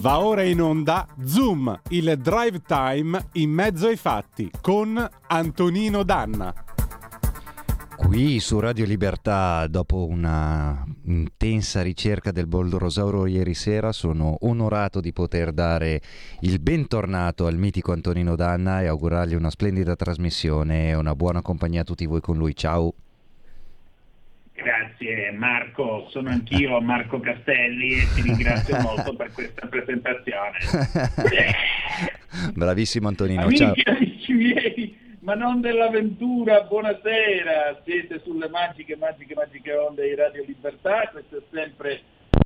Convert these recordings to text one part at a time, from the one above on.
Va ora in onda Zoom, il drive time in mezzo ai fatti con Antonino Danna. Qui su Radio Libertà, dopo una intensa ricerca del Boldorosauro ieri sera, sono onorato di poter dare il bentornato al mitico Antonino Danna e augurargli una splendida trasmissione e una buona compagnia a tutti voi con lui. Ciao! Grazie Marco, sono anch'io Marco Castelli e ti ringrazio molto per questa presentazione. Bravissimo Antonino, amici, ciao. Amici miei, ma non dell'avventura, buonasera, siete sulle magiche, magiche, magiche onde di Radio Libertà, questo è sempre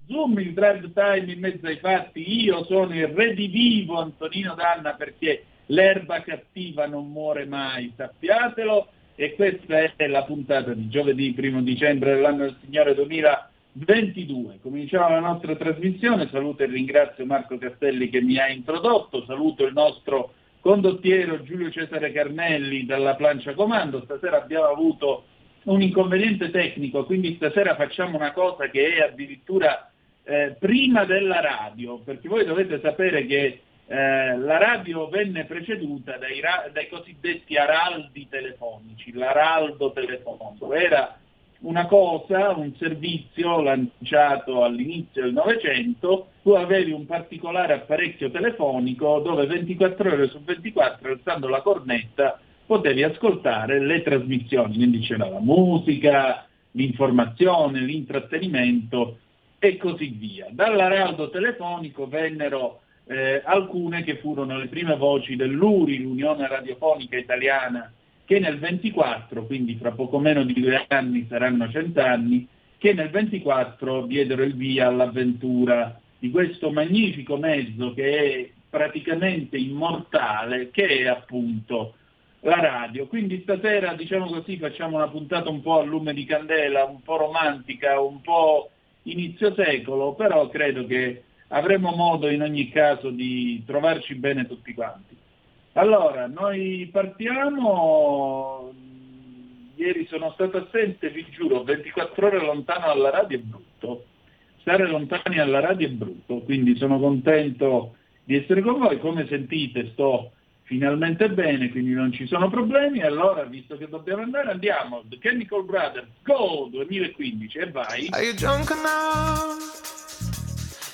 Zoom, il drive time in mezzo ai fatti, io sono il redivivo Antonino Danna perché l'erba cattiva non muore mai, sappiatelo e questa è la puntata di giovedì 1 dicembre dell'anno del Signore 2022. Cominciamo la nostra trasmissione, saluto e ringrazio Marco Castelli che mi ha introdotto, saluto il nostro condottiero Giulio Cesare Carnelli dalla plancia comando, stasera abbiamo avuto un inconveniente tecnico, quindi stasera facciamo una cosa che è addirittura eh, prima della radio, perché voi dovete sapere che eh, la radio venne preceduta dai, dai, cosiddetti araldi telefonici, l'araldo telefonico era una cosa, un servizio lanciato all'inizio del Novecento, tu avevi un particolare apparecchio telefonico dove 24 ore su 24, alzando la cornetta, potevi ascoltare le trasmissioni, quindi c'era la musica, l'informazione, l'intrattenimento e così via. Dall'araldo telefonico vennero eh, alcune che furono le prime voci dell'URI, l'Unione Radiofonica Italiana, che nel 24, quindi fra poco meno di due anni saranno cent'anni, che nel 24 diedero il via all'avventura di questo magnifico mezzo che è praticamente immortale, che è appunto la radio. Quindi stasera, diciamo così, facciamo una puntata un po' a lume di candela, un po' romantica, un po' inizio secolo, però credo che avremo modo in ogni caso di trovarci bene tutti quanti. Allora, noi partiamo, ieri sono stato assente, vi giuro, 24 ore lontano dalla radio è brutto, stare lontani alla radio è brutto, quindi sono contento di essere con voi, come sentite sto finalmente bene, quindi non ci sono problemi, allora visto che dobbiamo andare andiamo, The Chemical Brothers, Go 2015 e vai.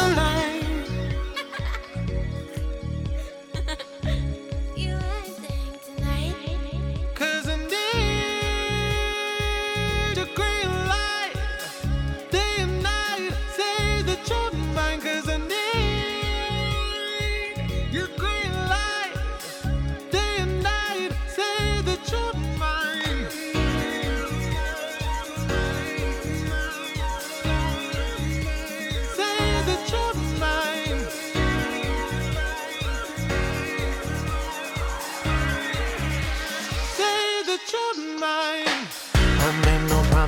the line.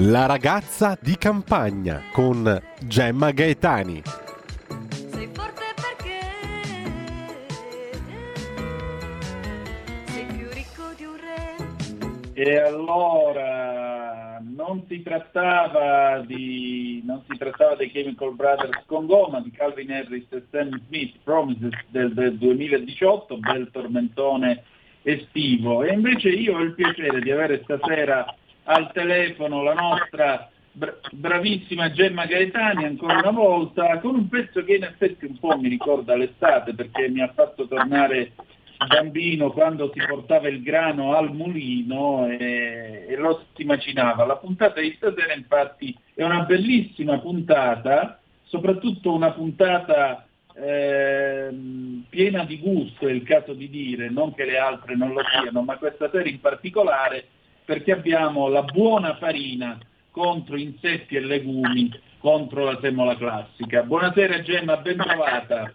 La ragazza di campagna con Gemma Gaetani. Sei forte perché sei più ricco di un re. E allora non si trattava di non si trattava dei Chemical Brothers con gomma di Calvin Harris e Sam Smith, Promises del, del 2018, bel tormentone estivo. E invece io ho il piacere di avere stasera al telefono la nostra bravissima Gemma Gaetani ancora una volta con un pezzo che in effetti un po' mi ricorda l'estate perché mi ha fatto tornare bambino quando si portava il grano al mulino e, e lo si macinava. La puntata di stasera infatti è una bellissima puntata, soprattutto una puntata eh, piena di gusto, è il caso di dire, non che le altre non lo siano, ma questa sera in particolare perché abbiamo la buona farina contro insetti e legumi, contro la semola classica. Buonasera Gemma, ben trovata.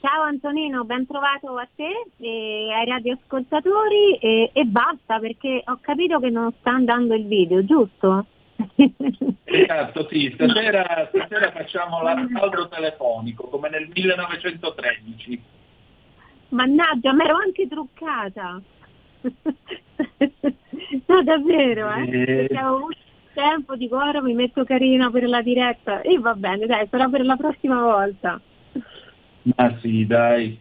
Ciao Antonino, ben trovato a te e ai radioascoltatori e, e basta perché ho capito che non sta andando il video, giusto? Esatto, sì, stasera, stasera facciamo l'altro telefonico come nel 1913. Mannaggia, mi ero anche truccata. no, davvero, eh? Perché avevo avuto tempo, dico ora mi metto carina per la diretta e va bene, dai, sarà per la prossima volta. Ma sì, dai.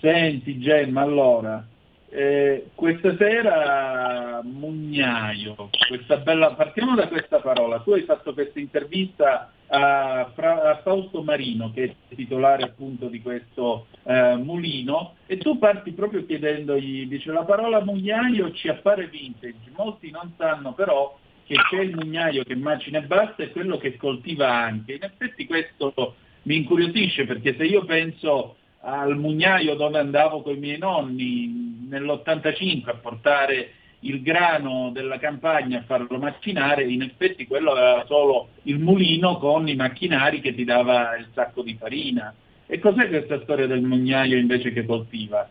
Senti Gemma, allora, eh, questa sera Mugnaio, questa bella, partiamo da questa parola, tu hai fatto questa intervista a, a Fausto Marino che è titolare appunto di questo eh, mulino e tu parti proprio chiedendogli, dice la parola mugnaio ci appare vintage, molti non sanno però che c'è il mugnaio che macina e basta e quello che coltiva anche, in effetti questo mi incuriosisce perché se io penso al mugnaio dove andavo con i miei nonni nell'85 a portare il grano della campagna a farlo macinare, in effetti quello aveva solo il mulino con i macchinari che ti dava il sacco di farina. E cos'è questa storia del mugnaio invece che coltiva?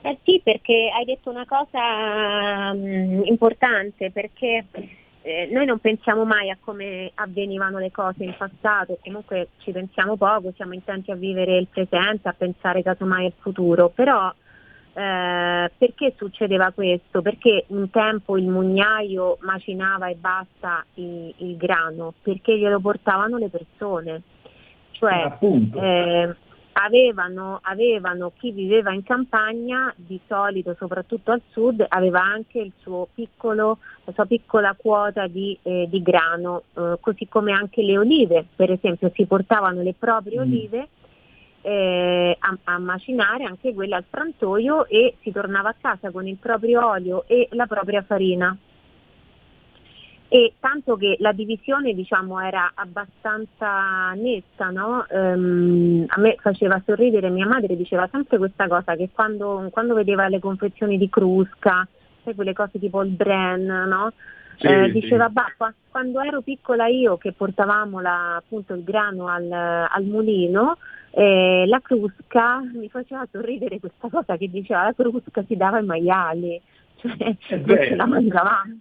Eh sì, perché hai detto una cosa um, importante, perché eh, noi non pensiamo mai a come avvenivano le cose in passato, comunque ci pensiamo poco, siamo intenti a vivere il presente, a pensare casomai al futuro, però eh, perché succedeva questo? Perché un tempo il mugnaio macinava e basta il, il grano, perché glielo portavano le persone. Cioè, eh, avevano, avevano, chi viveva in campagna, di solito soprattutto al sud, aveva anche piccolo, la sua piccola quota di, eh, di grano, eh, così come anche le olive, per esempio si portavano le proprie mm. olive eh, a, a, macinare, anche quelle al frantoio e si tornava a casa con il proprio olio e la propria farina e tanto che la divisione diciamo, era abbastanza netta, no? um, a me faceva sorridere, mia madre diceva sempre questa cosa che quando, quando vedeva le confezioni di Crusca, sai quelle cose tipo il Bren, no? Sì, eh, diceva, sì. bah, quando ero piccola io che portavamo la, appunto il grano al, al mulino, eh, la crusca mi faceva sorridere questa cosa che diceva la crusca si dava ai maiali, cioè non la mangiavamo.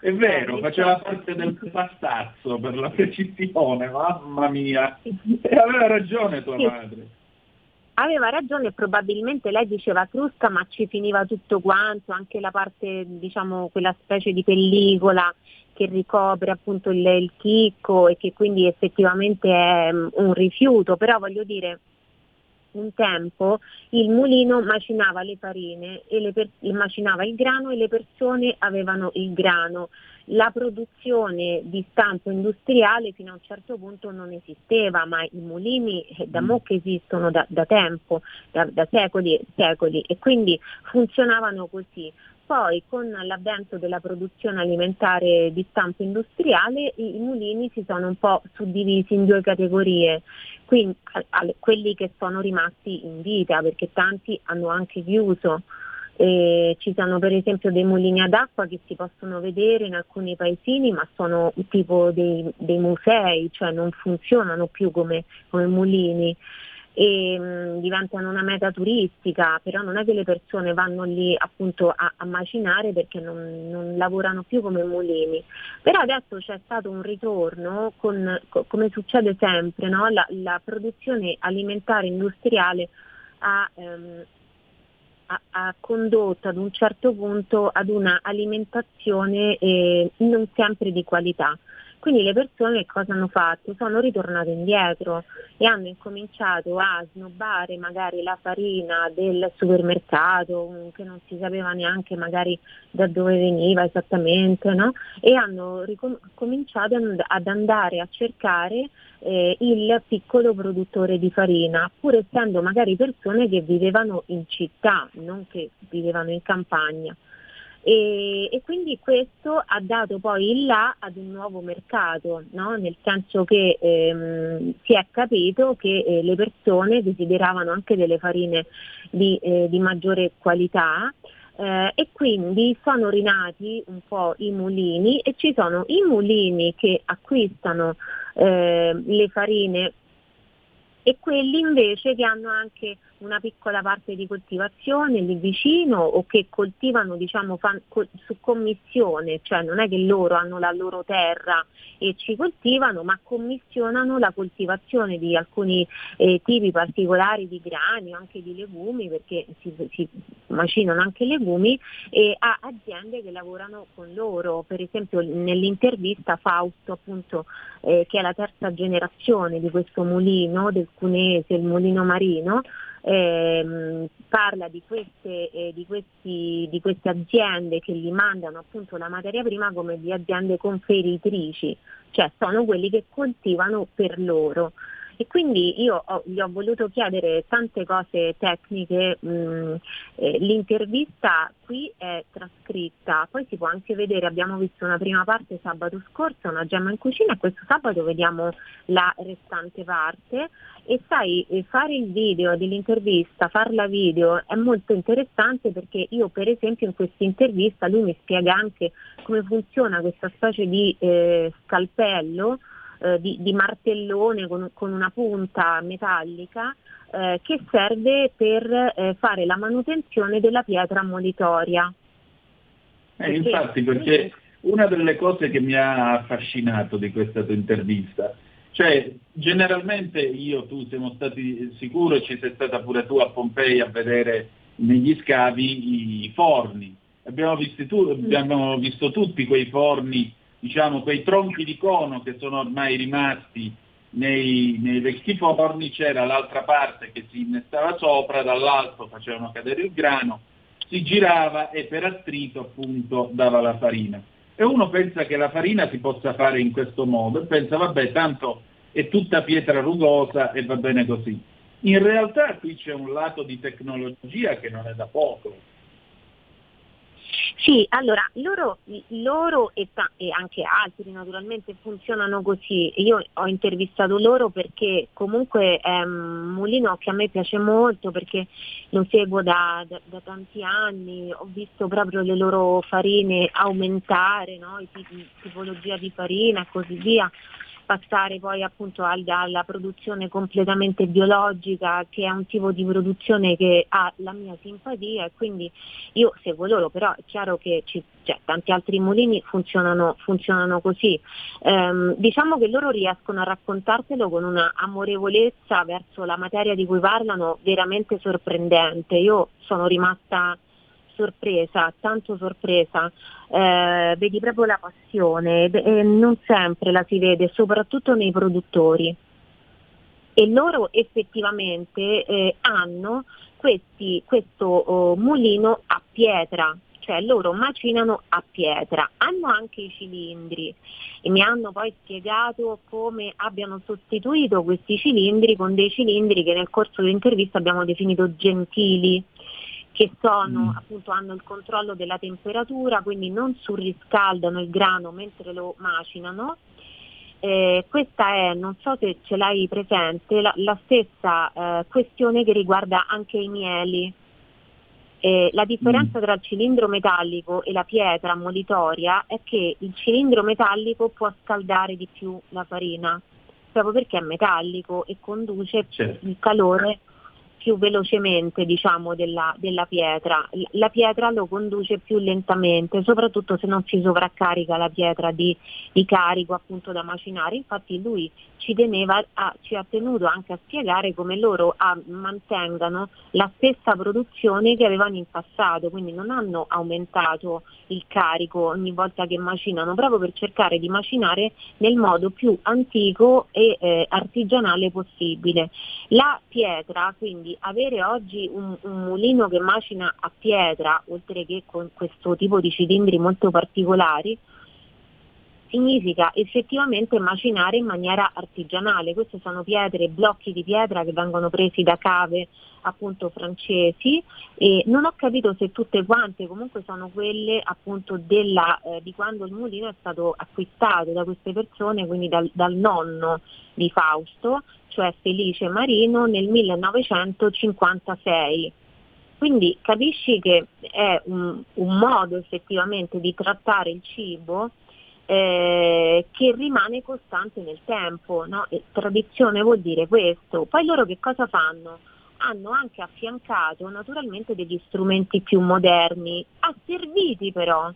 È vero, faceva parte del pastazzo per la precisione, mamma mia. E aveva ragione tua madre. Aveva ragione, probabilmente lei diceva crusca, ma ci finiva tutto quanto, anche la parte, diciamo, quella specie di pellicola che ricopre appunto il, il chicco e che quindi effettivamente è um, un rifiuto, però voglio dire, un tempo il mulino macinava le farine e le per- macinava il grano e le persone avevano il grano la produzione di stampo industriale fino a un certo punto non esisteva, ma i mulini eh, da mo che esistono da, da tempo, da, da secoli e secoli e quindi funzionavano così. Poi con l'avvento della produzione alimentare di stampo industriale i, i mulini si sono un po' suddivisi in due categorie, quindi a, a, quelli che sono rimasti in vita perché tanti hanno anche chiuso. E ci sono per esempio dei mulini ad acqua che si possono vedere in alcuni paesini ma sono tipo dei, dei musei, cioè non funzionano più come, come mulini e mh, diventano una meta turistica, però non è che le persone vanno lì appunto a, a macinare perché non, non, lavorano più come mulini. Però adesso c'è stato un ritorno con, co, come succede sempre, no? la, la, produzione alimentare industriale ha, ehm, ha, ha, condotto ad un certo punto ad una alimentazione eh, non sempre di qualità. Quindi le persone cosa hanno fatto? Sono ritornate indietro e hanno incominciato a snobbare magari la farina del supermercato mm, che non si sapeva neanche magari da dove veniva esattamente no? e hanno ricom- cominciato ad andare a cercare eh, il piccolo produttore di farina, pur essendo magari persone che vivevano in città, non che vivevano in campagna. E, e, quindi questo ha dato poi il là ad un nuovo mercato, no? nel senso che ehm, si è capito che eh, le persone desideravano anche delle farine di, eh, di maggiore qualità eh, e quindi sono rinati un po' i mulini e ci sono i mulini che acquistano eh, le farine e quelli invece che hanno anche una piccola parte di coltivazione lì vicino o che coltivano diciamo, fan, co- su commissione, cioè non è che loro hanno la loro terra e ci coltivano, ma commissionano la coltivazione di alcuni eh, tipi particolari di grani o anche di legumi, perché si, si macinano anche legumi, e a aziende che lavorano con loro. Per esempio nell'intervista Fausto, appunto, eh, che è la terza generazione di questo mulino del Cunese, il mulino marino, ehm, parla di queste, eh, di, questi, di queste, aziende che gli mandano appunto la materia prima come di aziende conferitrici, cioè sono quelli che coltivano per loro. E quindi io ho, gli ho voluto chiedere tante cose tecniche, mh, mm, eh, l'intervista qui è trascritta, poi si può anche vedere, abbiamo visto una prima parte sabato scorso, una gemma in cucina e questo sabato vediamo la restante parte. E sai, fare il video dell'intervista, farla video è molto interessante perché io per esempio in questa intervista lui mi spiega anche come funziona questa specie di eh, scalpello eh, di, di, martellone con, con, una punta metallica eh, che serve per eh, fare la manutenzione della pietra ammolitoria. Eh, perché... infatti, perché una delle cose che mi ha affascinato di questa tua intervista, cioè generalmente io, tu siamo stati sicuri, ci sei stata pure tu a Pompei a vedere negli scavi i forni. Abbiamo tu, abbiamo visto tutti quei forni diciamo, quei tronchi di cono che sono ormai rimasti nei, nei vecchi forni, c'era l'altra parte che si innestava sopra, dall'alto facevano cadere il grano, si girava e per attrito appunto dava la farina. E uno pensa che la farina si possa fare in questo modo e pensa vabbè tanto è tutta pietra rugosa e va bene così. In realtà qui c'è un lato di tecnologia che non è da poco, sì, allora loro, loro e, e, anche altri naturalmente funzionano così. Io ho intervistato loro perché comunque è un mulino che a me piace molto perché lo seguo da, da, da tanti anni, ho visto proprio le loro farine aumentare, no? Tipologia di farina e così via passare poi appunto alla produzione completamente biologica che è un tipo di produzione che ha la mia simpatia e quindi io seguo loro, però è chiaro che ci, cioè, tanti altri mulini funzionano, funzionano così. Ehm, diciamo che loro riescono a raccontartelo con una amorevolezza verso la materia di cui parlano veramente sorprendente. Io sono rimasta sorpresa, tanto sorpresa, eh, vedi proprio la passione e non sempre la si vede, soprattutto nei produttori. E loro effettivamente eh, hanno questi, questo oh, mulino a pietra, cioè loro macinano a pietra, hanno anche i cilindri. E mi hanno poi spiegato come abbiano sostituito questi cilindri con dei cilindri che nel corso dell'intervista abbiamo definito gentili che sono, mm. appunto, hanno il controllo della temperatura, quindi non surriscaldano il grano mentre lo macinano. Eh, questa è, non so se ce l'hai presente, la, la stessa eh, questione che riguarda anche i mieli. Eh, la differenza mm. tra il cilindro metallico e la pietra ammolitoria è che il cilindro metallico può scaldare di più la farina, proprio perché è metallico e conduce certo. il calore più velocemente diciamo, della, della, pietra. La pietra lo conduce più lentamente, soprattutto se non si sovraccarica la pietra di, di carico appunto da macinare. Infatti lui ci, teneva, a, ci ha tenuto anche a spiegare come loro a, mantengano la stessa produzione che avevano in passato, quindi non hanno aumentato il carico ogni volta che macinano, proprio per cercare di macinare nel modo più antico e eh, artigianale possibile. La pietra quindi avere oggi un, un, mulino che macina a pietra, oltre che con questo tipo di cilindri molto particolari, significa effettivamente macinare in maniera artigianale. Queste sono pietre, blocchi di pietra che vengono presi da cave appunto francesi e non ho capito se tutte quante comunque sono quelle appunto della, eh, di quando il mulino è stato acquistato da queste persone, quindi dal, dal nonno di Fausto, cioè Felice Marino nel 1956. Quindi capisci che è un, un modo effettivamente di trattare il cibo eh, che rimane costante nel tempo. No? tradizione vuol dire questo. Poi loro che cosa fanno? Hanno anche affiancato naturalmente degli strumenti più moderni, asserviti però,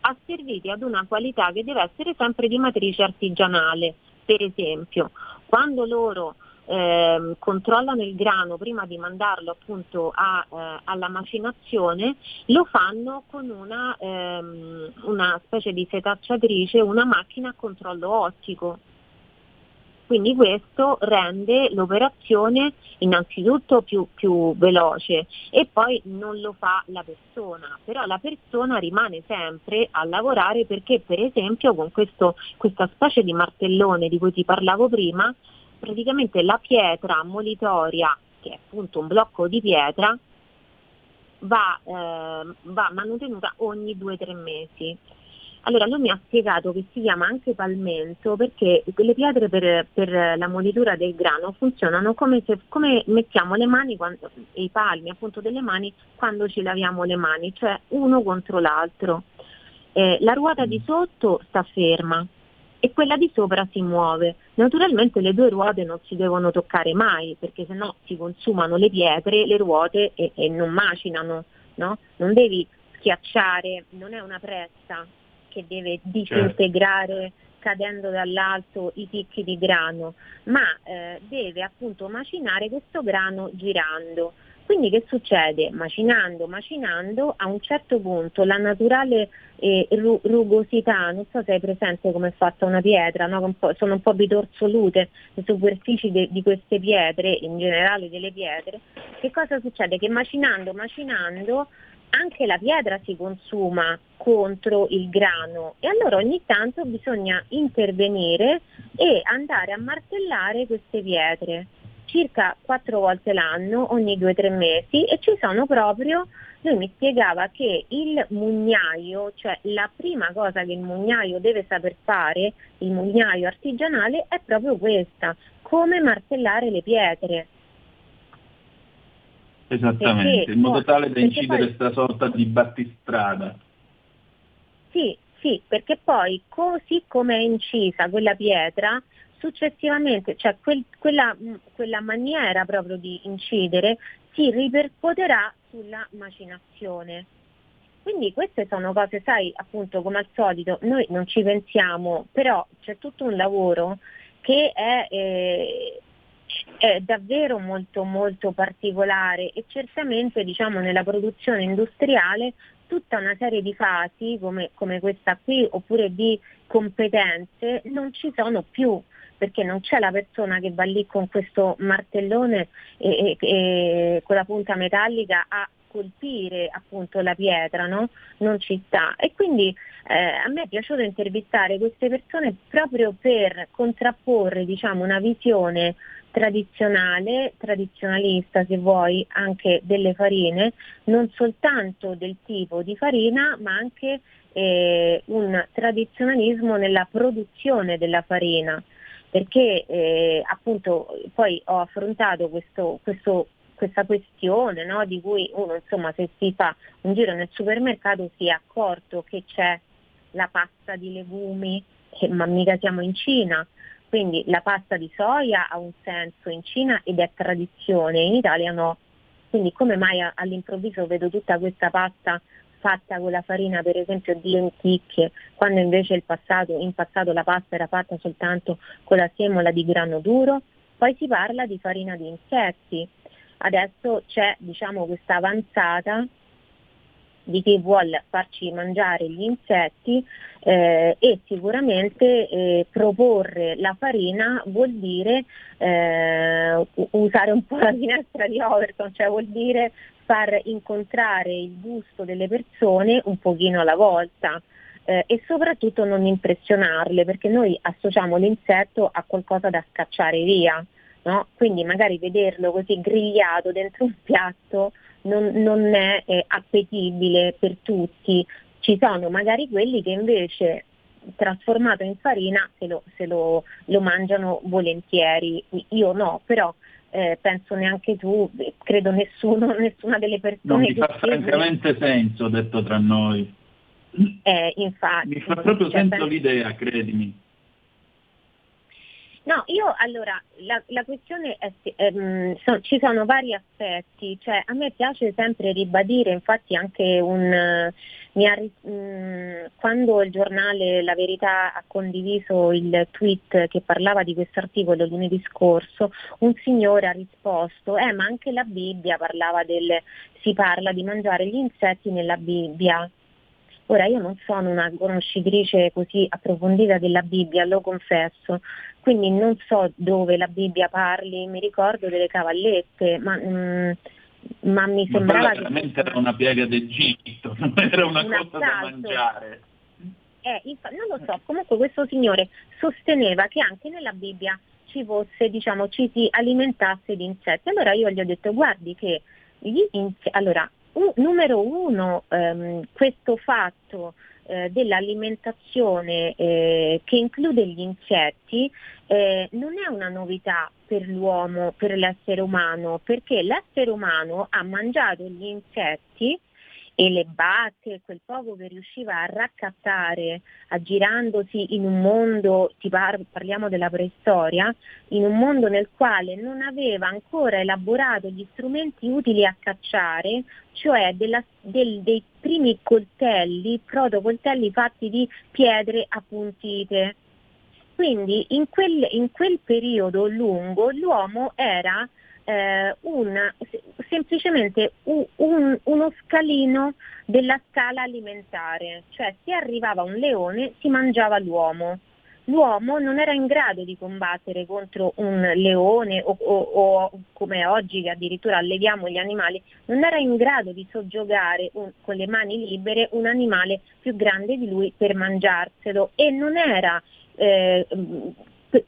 asserviti ad una qualità che deve essere sempre di matrice artigianale. Per esempio, quando loro eh, controllano il grano prima di mandarlo appunto a, eh, alla macinazione, lo fanno con una, ehm, una specie di setacciatrice, una macchina a controllo ottico. Quindi questo rende l'operazione innanzitutto più, più, veloce e poi non lo fa la persona, però la persona rimane sempre a lavorare perché per esempio con questo, questa specie di martellone di cui ti parlavo prima praticamente la pietra molitoria, che è appunto un blocco di pietra, va, eh, va manutenuta ogni 2-3 mesi. Allora lui mi ha spiegato che si chiama anche palmento perché le pietre per, per la molitura del grano funzionano come, se, come mettiamo le mani, quando, i palmi appunto delle mani quando ci laviamo le mani, cioè uno contro l'altro. Eh, la ruota di sotto sta ferma, e quella di sopra si muove. Naturalmente le due ruote non si devono toccare mai perché sennò si consumano le pietre, le ruote e, e non macinano, no? Non devi schiacciare, non è una pressa che deve disintegrare certo. cadendo dall'alto i picchi di grano, ma eh, deve appunto macinare questo grano girando. Quindi che succede? Macinando, macinando, a un certo punto la naturale eh, rugosità, non so se hai presente come è fatta una pietra, no? un sono un po' bitorsolute le superfici de- di queste pietre, in generale delle pietre, che cosa succede? Che macinando, macinando, anche la pietra si consuma contro il grano e allora ogni tanto bisogna intervenire e andare a martellare queste pietre circa quattro volte l'anno, ogni due o tre mesi, e ci sono proprio, lui mi spiegava che il mugnaio, cioè la prima cosa che il mugnaio deve saper fare, il mugnaio artigianale, è proprio questa, come martellare le pietre. Esattamente, perché, in modo tale da incidere questa sorta di battistrada. Sì, sì, perché poi così come è incisa quella pietra, successivamente, cioè quel, quella, mm, quella maniera proprio di incidere si ripercuoterà sulla macinazione. Quindi queste sono cose, sai, appunto come al solito, noi non ci pensiamo, però c'è tutto un lavoro che è, eh, è davvero molto molto particolare e certamente diciamo nella produzione industriale tutta una serie di fasi come, come questa qui oppure di competenze non ci sono più perché non c'è la persona che va lì con questo martellone e, e, e con la punta metallica a colpire appunto la pietra, no? non ci sta. E quindi eh, a me è piaciuto intervistare queste persone proprio per contrapporre diciamo, una visione tradizionale, tradizionalista se vuoi, anche delle farine, non soltanto del tipo di farina, ma anche eh, un tradizionalismo nella produzione della farina, perché eh, appunto poi ho affrontato questo, questo questa questione no, di cui uno insomma se si fa un giro nel supermercato si è accorto che c'è la pasta di legumi, eh, ma mica siamo in Cina, quindi la pasta di soia ha un senso in Cina ed è tradizione, in Italia no. Quindi come mai all'improvviso vedo tutta questa pasta fatta con la farina per esempio di lenticchie, quando invece passato, in passato la pasta era fatta soltanto con la semola di grano duro? Poi si parla di farina di insetti, adesso c'è diciamo, questa avanzata di chi vuole farci mangiare gli insetti eh, e sicuramente eh, proporre la farina vuol dire eh, usare un po' la finestra di Overton, cioè vuol dire far incontrare il gusto delle persone un pochino alla volta. Eh, e soprattutto non impressionarle perché noi associamo l'insetto a qualcosa da scacciare via, no? quindi magari vederlo così grigliato dentro un piatto non, non è eh, appetibile per tutti. Ci sono magari quelli che invece trasformato in farina se lo, se lo, lo mangiano volentieri, io no, però eh, penso neanche tu, credo nessuno, nessuna delle persone. Non mi fa francamente senso, detto tra noi. Eh, infatti. Mi fa proprio cioè, senso penso... l'idea, credimi. No, io allora la, la questione è ehm, so, ci sono vari aspetti, cioè a me piace sempre ribadire, infatti anche un ha, mh, mm, quando il giornale La Verità ha condiviso il tweet che parlava di questo articolo lunedì scorso, un signore ha risposto, eh ma anche la Bibbia parlava del si parla di mangiare gli insetti nella Bibbia. Ora io non sono una conoscitrice così approfondita della Bibbia, lo confesso, quindi non so dove la Bibbia parli, mi ricordo delle cavallette, ma, mm, ma mi ma sembrava che... veramente era una piega d'Egitto, non era una un cosa da mangiare. Eh, infa- non lo so, comunque questo signore sosteneva che anche nella Bibbia ci fosse, diciamo, ci si alimentasse di insetti. Allora io gli ho detto, guardi che gli insetti, allora, un, numero uno, ehm, questo fatto eh, dell'alimentazione eh, che include gli insetti eh, non è una novità per l'uomo, per l'essere umano, perché l'essere umano ha mangiato gli insetti e le bacche, quel poco che riusciva a raccattare aggirandosi in un mondo, par- parliamo della preistoria, in un mondo nel quale non aveva ancora elaborato gli strumenti utili a cacciare, cioè della, del, dei primi coltelli, protocoltelli fatti di pietre appuntite. Quindi in quel, in quel periodo lungo l'uomo era eh, un, semplicemente un, un, uno scalino della scala alimentare, cioè se arrivava un leone si mangiava l'uomo. L'uomo non era in grado di combattere contro un leone o, o, o come oggi che addirittura alleviamo gli animali, non era in grado di soggiogare un, con le mani libere un animale più grande di lui per mangiarselo e non era eh,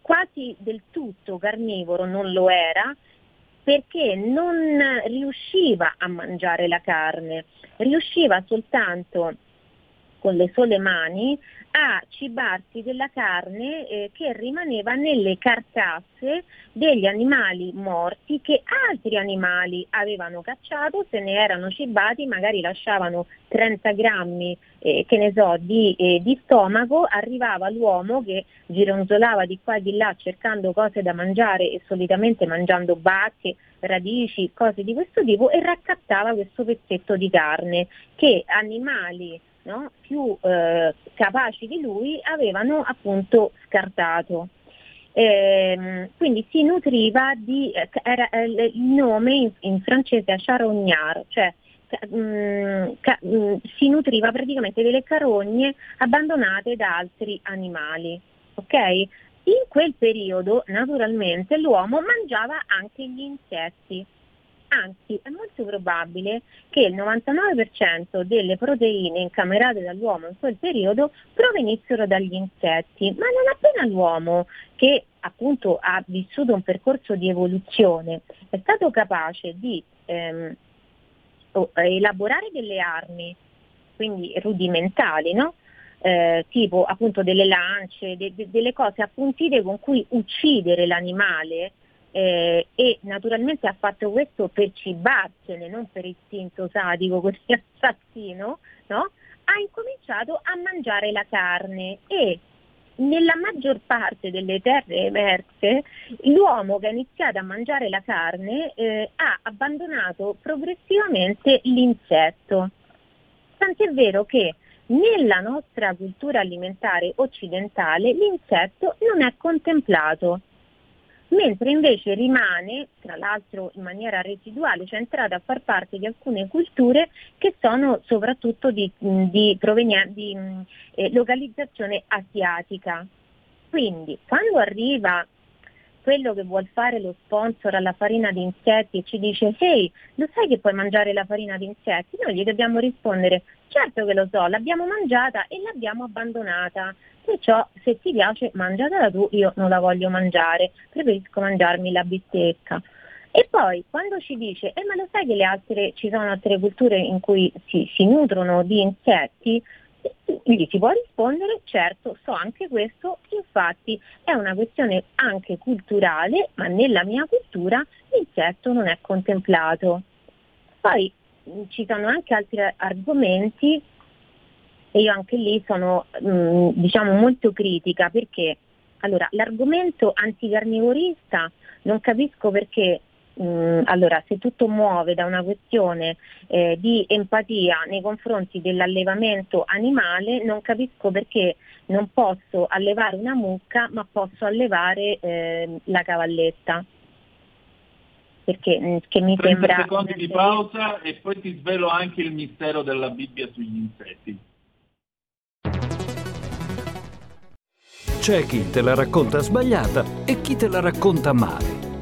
quasi del tutto carnivoro, non lo era, perché non riusciva a mangiare la carne, riusciva soltanto con le sole mani a cibarsi della carne eh, che rimaneva nelle carcasse degli animali morti che altri animali avevano cacciato, se ne erano cibati, magari lasciavano 30 grammi eh, che ne so, di, eh, di, stomaco, arrivava l'uomo che gironzolava di qua e di là cercando cose da mangiare e solitamente mangiando bacche, radici, cose di questo tipo e raccattava questo pezzetto di carne che animali no, più eh, capaci di lui avevano appunto scartato. Eh, quindi si nutriva di, eh, era, eh, il nome in, in francese è charognard, cioè mh, mm, ca, mh, mm, si nutriva praticamente delle carogne abbandonate da altri animali. Okay? In quel periodo naturalmente l'uomo mangiava anche gli insetti anzi è molto probabile che il 99% delle proteine incamerate dall'uomo in quel periodo provenissero dagli insetti, ma non appena l'uomo che appunto ha vissuto un percorso di evoluzione è stato capace di ehm, elaborare delle armi, quindi rudimentali, no? eh, tipo appunto delle lance, de- de- delle cose appuntite con cui uccidere l'animale eh, e naturalmente ha fatto questo per cibarsene, non per istinto sadico così assassino, no? ha incominciato a mangiare la carne e nella maggior parte delle terre emerse l'uomo che ha iniziato a mangiare la carne eh, ha abbandonato progressivamente l'insetto. Tant'è vero che nella nostra cultura alimentare occidentale l'insetto non è contemplato mentre invece rimane, tra l'altro in maniera residuale, cioè entrato a far parte di alcune culture che sono soprattutto di, di, provenien- di eh, localizzazione asiatica. Quindi quando arriva quello che vuol fare lo sponsor alla farina di insetti e ci dice ehi, lo sai che puoi mangiare la farina di insetti? Noi gli dobbiamo rispondere certo che lo so, l'abbiamo mangiata e l'abbiamo abbandonata. Perciò se ti piace mangiatela tu, io non la voglio mangiare, preferisco mangiarmi la bistecca. E poi quando ci dice, eh ma lo sai che altre, ci sono altre culture in cui si, si nutrono di insetti? Gli si può rispondere, certo, so anche questo, infatti è una questione anche culturale, ma nella mia cultura l'insetto non è contemplato. Poi ci sono anche altri argomenti e io anche lì sono mm, diciamo molto critica perché allora, l'argomento anticarnivorista non capisco perché mm, allora, se tutto muove da una questione eh, di empatia nei confronti dell'allevamento animale, non capisco perché non posso allevare una mucca ma posso allevare eh, la cavalletta. Perché mm, che mi 30 sembra... secondi di pausa e poi ti svelo anche il mistero della Bibbia sugli insetti. C'è chi te la racconta sbagliata e chi te la racconta male.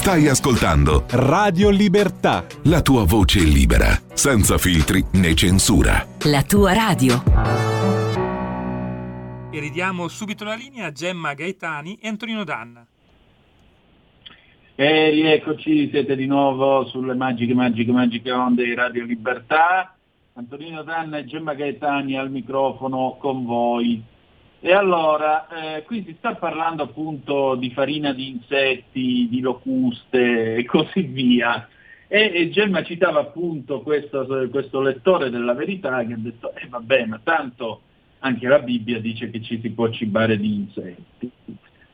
Stai ascoltando Radio Libertà. La tua voce libera, senza filtri né censura. La tua radio. E ridiamo subito la linea a Gemma Gaetani e Antonino Danna. E rieccoci, siete di nuovo sulle magiche, magiche, magiche onde di Radio Libertà. Antonino Danna e Gemma Gaetani al microfono con voi. E allora, eh, qui si sta parlando appunto di farina di insetti, di locuste e così via. E, e Gemma citava appunto questo, questo, lettore della verità che ha detto, eh vabbè, ma tanto anche la Bibbia dice che ci si può cibare di insetti.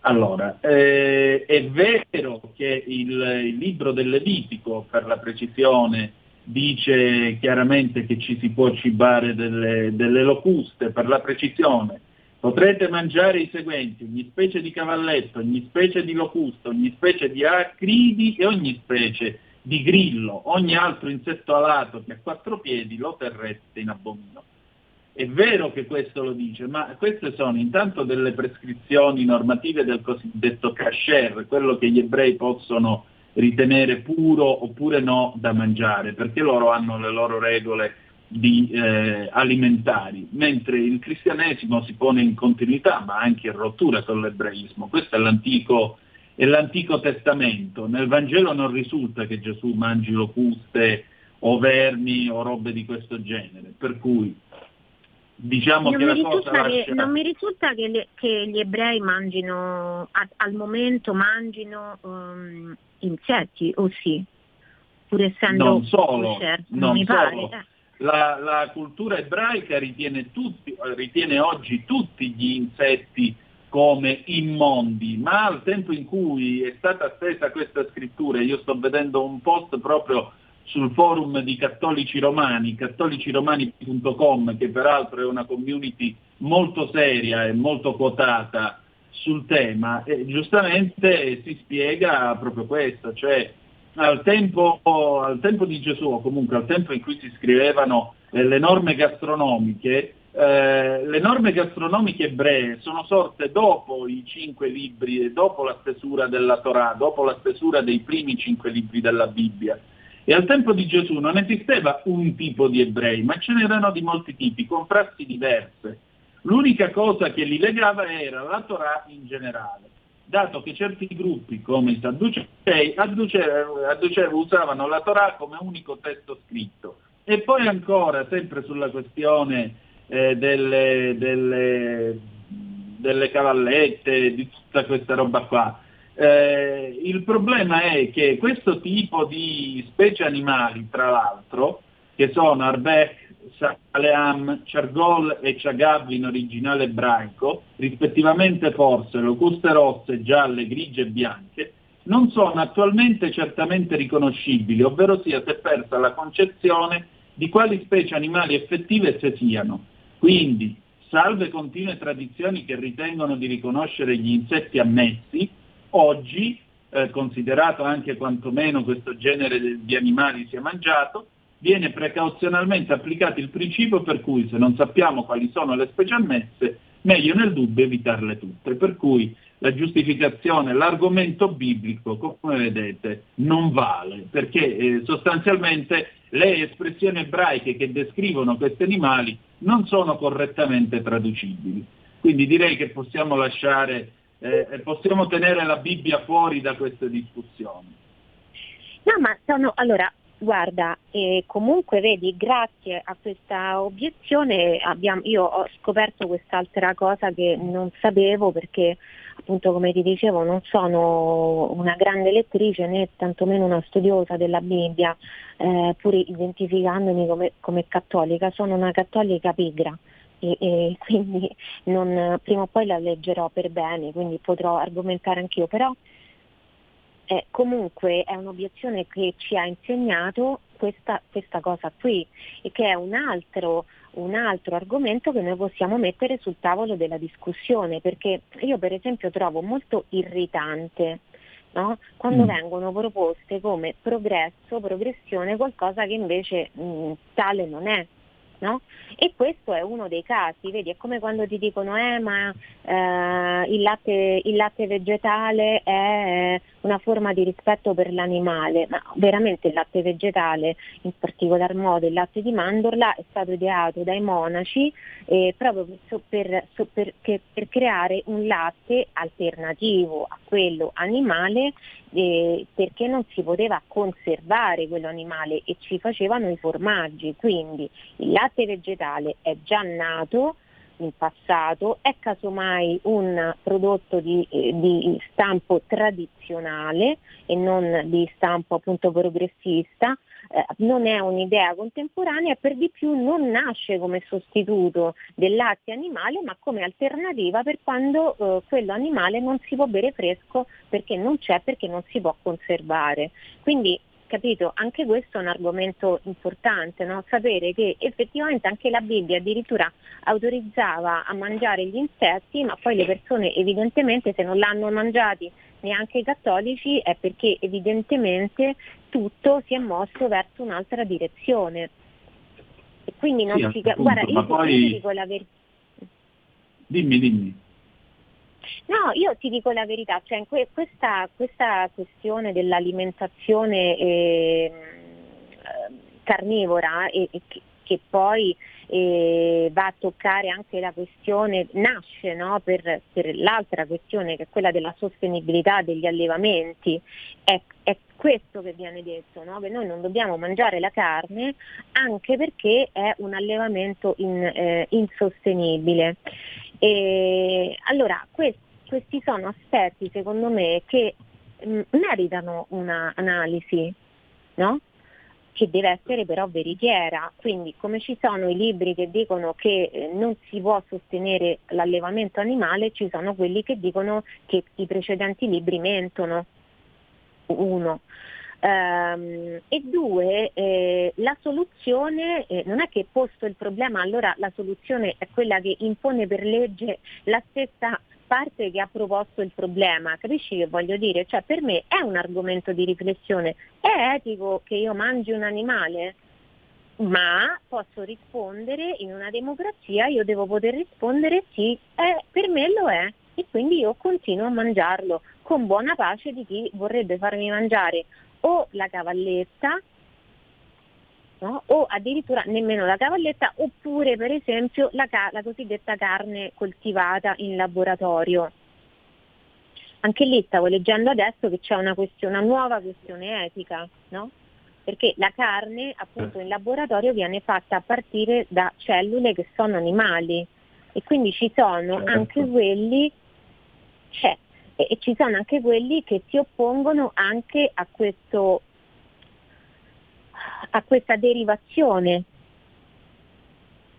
Allora, eh, è vero che il, il libro del Levitico, per la precisione, dice chiaramente che ci si può cibare delle, delle locuste, per la precisione Potrete mangiare i seguenti, ogni specie di cavalletto, ogni specie di locusto, ogni specie di acridi e ogni specie di grillo, ogni altro insetto alato che ha quattro piedi lo terreste in abomino. È vero che questo lo dice, ma queste sono intanto delle prescrizioni normative del cosiddetto kasher, quello che gli ebrei possono ritenere puro oppure no da mangiare, perché loro hanno le loro regole di, eh, alimentari, mentre il cristianesimo si pone in continuità ma anche in rottura con l'ebraismo. Questo è l'antico, è l'antico testamento. Nel Vangelo non risulta che Gesù mangi locuste o vermi o robe di questo genere, per cui diciamo non che mi la cosa che, lascia... Non mi risulta che, le, che gli ebrei mangino, a, al momento mangino um, insetti, o sì? Pur essendo non solo, kosher, non, non mi solo. pare. Eh. La, la, cultura ebraica ritiene, tutti, ritiene, oggi tutti gli insetti come immondi, ma al tempo in cui è stata stesa questa scrittura, io sto vedendo un post proprio sul forum di Cattolici Romani, cattoliciromani.com, che peraltro è una community molto seria e molto quotata sul tema, e giustamente si spiega proprio questo, cioè al tempo, al tempo di Gesù, o comunque al tempo in cui si scrivevano eh, le norme gastronomiche, eh, le norme gastronomiche ebree sono sorte dopo i cinque libri, dopo la stesura della Torah, dopo la stesura dei primi cinque libri della Bibbia. E al tempo di Gesù non esisteva un tipo di ebrei, ma ce n'erano di molti tipi, con prassi diverse. L'unica cosa che li legava era la Torah in generale, dato che certi gruppi, come i Sadducei, usavano la Torah come unico testo scritto. E poi ancora, sempre sulla questione eh, delle, delle, delle cavallette, di tutta questa roba qua, eh, il problema è che questo tipo di specie animali, tra l'altro, che sono Arbeck, Saleam, Chargol e Chagab in originale ebraico, rispettivamente forse locuste rosse, gialle, grigie e bianche, non sono attualmente certamente riconoscibili, ovvero sia si è persa la concezione di quali specie animali effettive esse siano. Quindi, salve continue tradizioni che ritengono di riconoscere gli insetti ammessi, oggi, eh, considerato anche quantomeno questo genere di animali sia mangiato, viene precauzionalmente applicato il principio per cui se non sappiamo quali sono le specie ammesse, meglio nel dubbio evitarle tutte. Per cui la giustificazione, l'argomento biblico, come vedete, non vale, perché eh, sostanzialmente le espressioni ebraiche che descrivono questi animali non sono correttamente traducibili. Quindi direi che possiamo lasciare eh, possiamo tenere la Bibbia fuori da queste discussioni. No, ma sono, allora, guarda, eh, comunque vedi, grazie a questa obiezione abbiamo, io ho scoperto quest'altra cosa che non sapevo perché appunto come ti dicevo non sono una grande lettrice né tantomeno una studiosa della Bibbia, eh, pur identificandomi come, come cattolica, sono una cattolica pigra e, e quindi non, prima o poi la leggerò per bene, quindi potrò argomentare anch'io, però eh, comunque è un'obiezione che ci ha insegnato questa, questa cosa qui e che è un altro, un altro, argomento che noi possiamo mettere sul tavolo della discussione, perché io per esempio trovo molto irritante no? quando mm. vengono proposte come progresso, progressione, qualcosa che invece mh, tale non è. No? E questo è uno dei casi, vedi, è come quando ti dicono eh, ma eh, il, latte, il, latte, vegetale è una forma di rispetto per l'animale, ma veramente il latte vegetale, in particolar modo il latte di mandorla, è stato ideato dai monaci eh, proprio per, per, per, per creare un latte alternativo a quello animale eh, perché non si poteva conservare quello animale e ci facevano i formaggi, quindi il latte vegetale è già nato in passato, è casomai un prodotto di, eh, di, stampo tradizionale e non di stampo appunto progressista, eh, non è un'idea contemporanea per di più non nasce come sostituto del latte animale ma come alternativa per quando eh, quello animale non si può bere fresco perché non c'è, perché non si può conservare. Quindi capito? Anche questo è un argomento importante, no? sapere che effettivamente anche la Bibbia addirittura autorizzava a mangiare gli insetti, ma poi le persone evidentemente se non l'hanno mangiati neanche i cattolici è perché evidentemente tutto si è mosso verso un'altra direzione. E quindi non sì, si... Appunto, Guarda, io poi... dico la verità. Dimmi, dimmi. No, io ti dico la verità, cioè que- questa, questa, questione dell'alimentazione eh, carnivora e, e che, poi eh, va a toccare anche la questione, nasce no, per, per, l'altra questione che è quella della sostenibilità degli allevamenti, è, è questo che viene detto, no? che noi non dobbiamo mangiare la carne anche perché è un allevamento in, eh, insostenibile. E, allora, questo questi sono aspetti secondo me che mm, meritano un'analisi, no? Che deve essere però veritiera, quindi come ci sono i libri che dicono che eh, non si può sostenere l'allevamento animale, ci sono quelli che dicono che i precedenti libri mentono. Uno. Ehm, e due, eh, la soluzione eh, non è che posto il problema, allora la soluzione è quella che impone per legge la stessa parte che ha proposto il problema, capisci che voglio dire? Cioè per me è un argomento di riflessione, è etico che io mangi un animale? Ma posso rispondere in una democrazia, io devo poter rispondere sì, eh, per me lo è e quindi io continuo a mangiarlo con buona pace di chi vorrebbe farmi mangiare o la cavalletta no? o addirittura nemmeno la cavalletta oppure per esempio la, ca- la cosiddetta carne coltivata in laboratorio. Anche lì stavo leggendo adesso che c'è una, questione, una nuova questione etica, no? perché la carne appunto in laboratorio viene fatta a partire da cellule che sono animali e quindi ci sono Certo. anche quelli c'è, e, e ci sono anche quelli che si oppongono anche a, questo, a questa derivazione,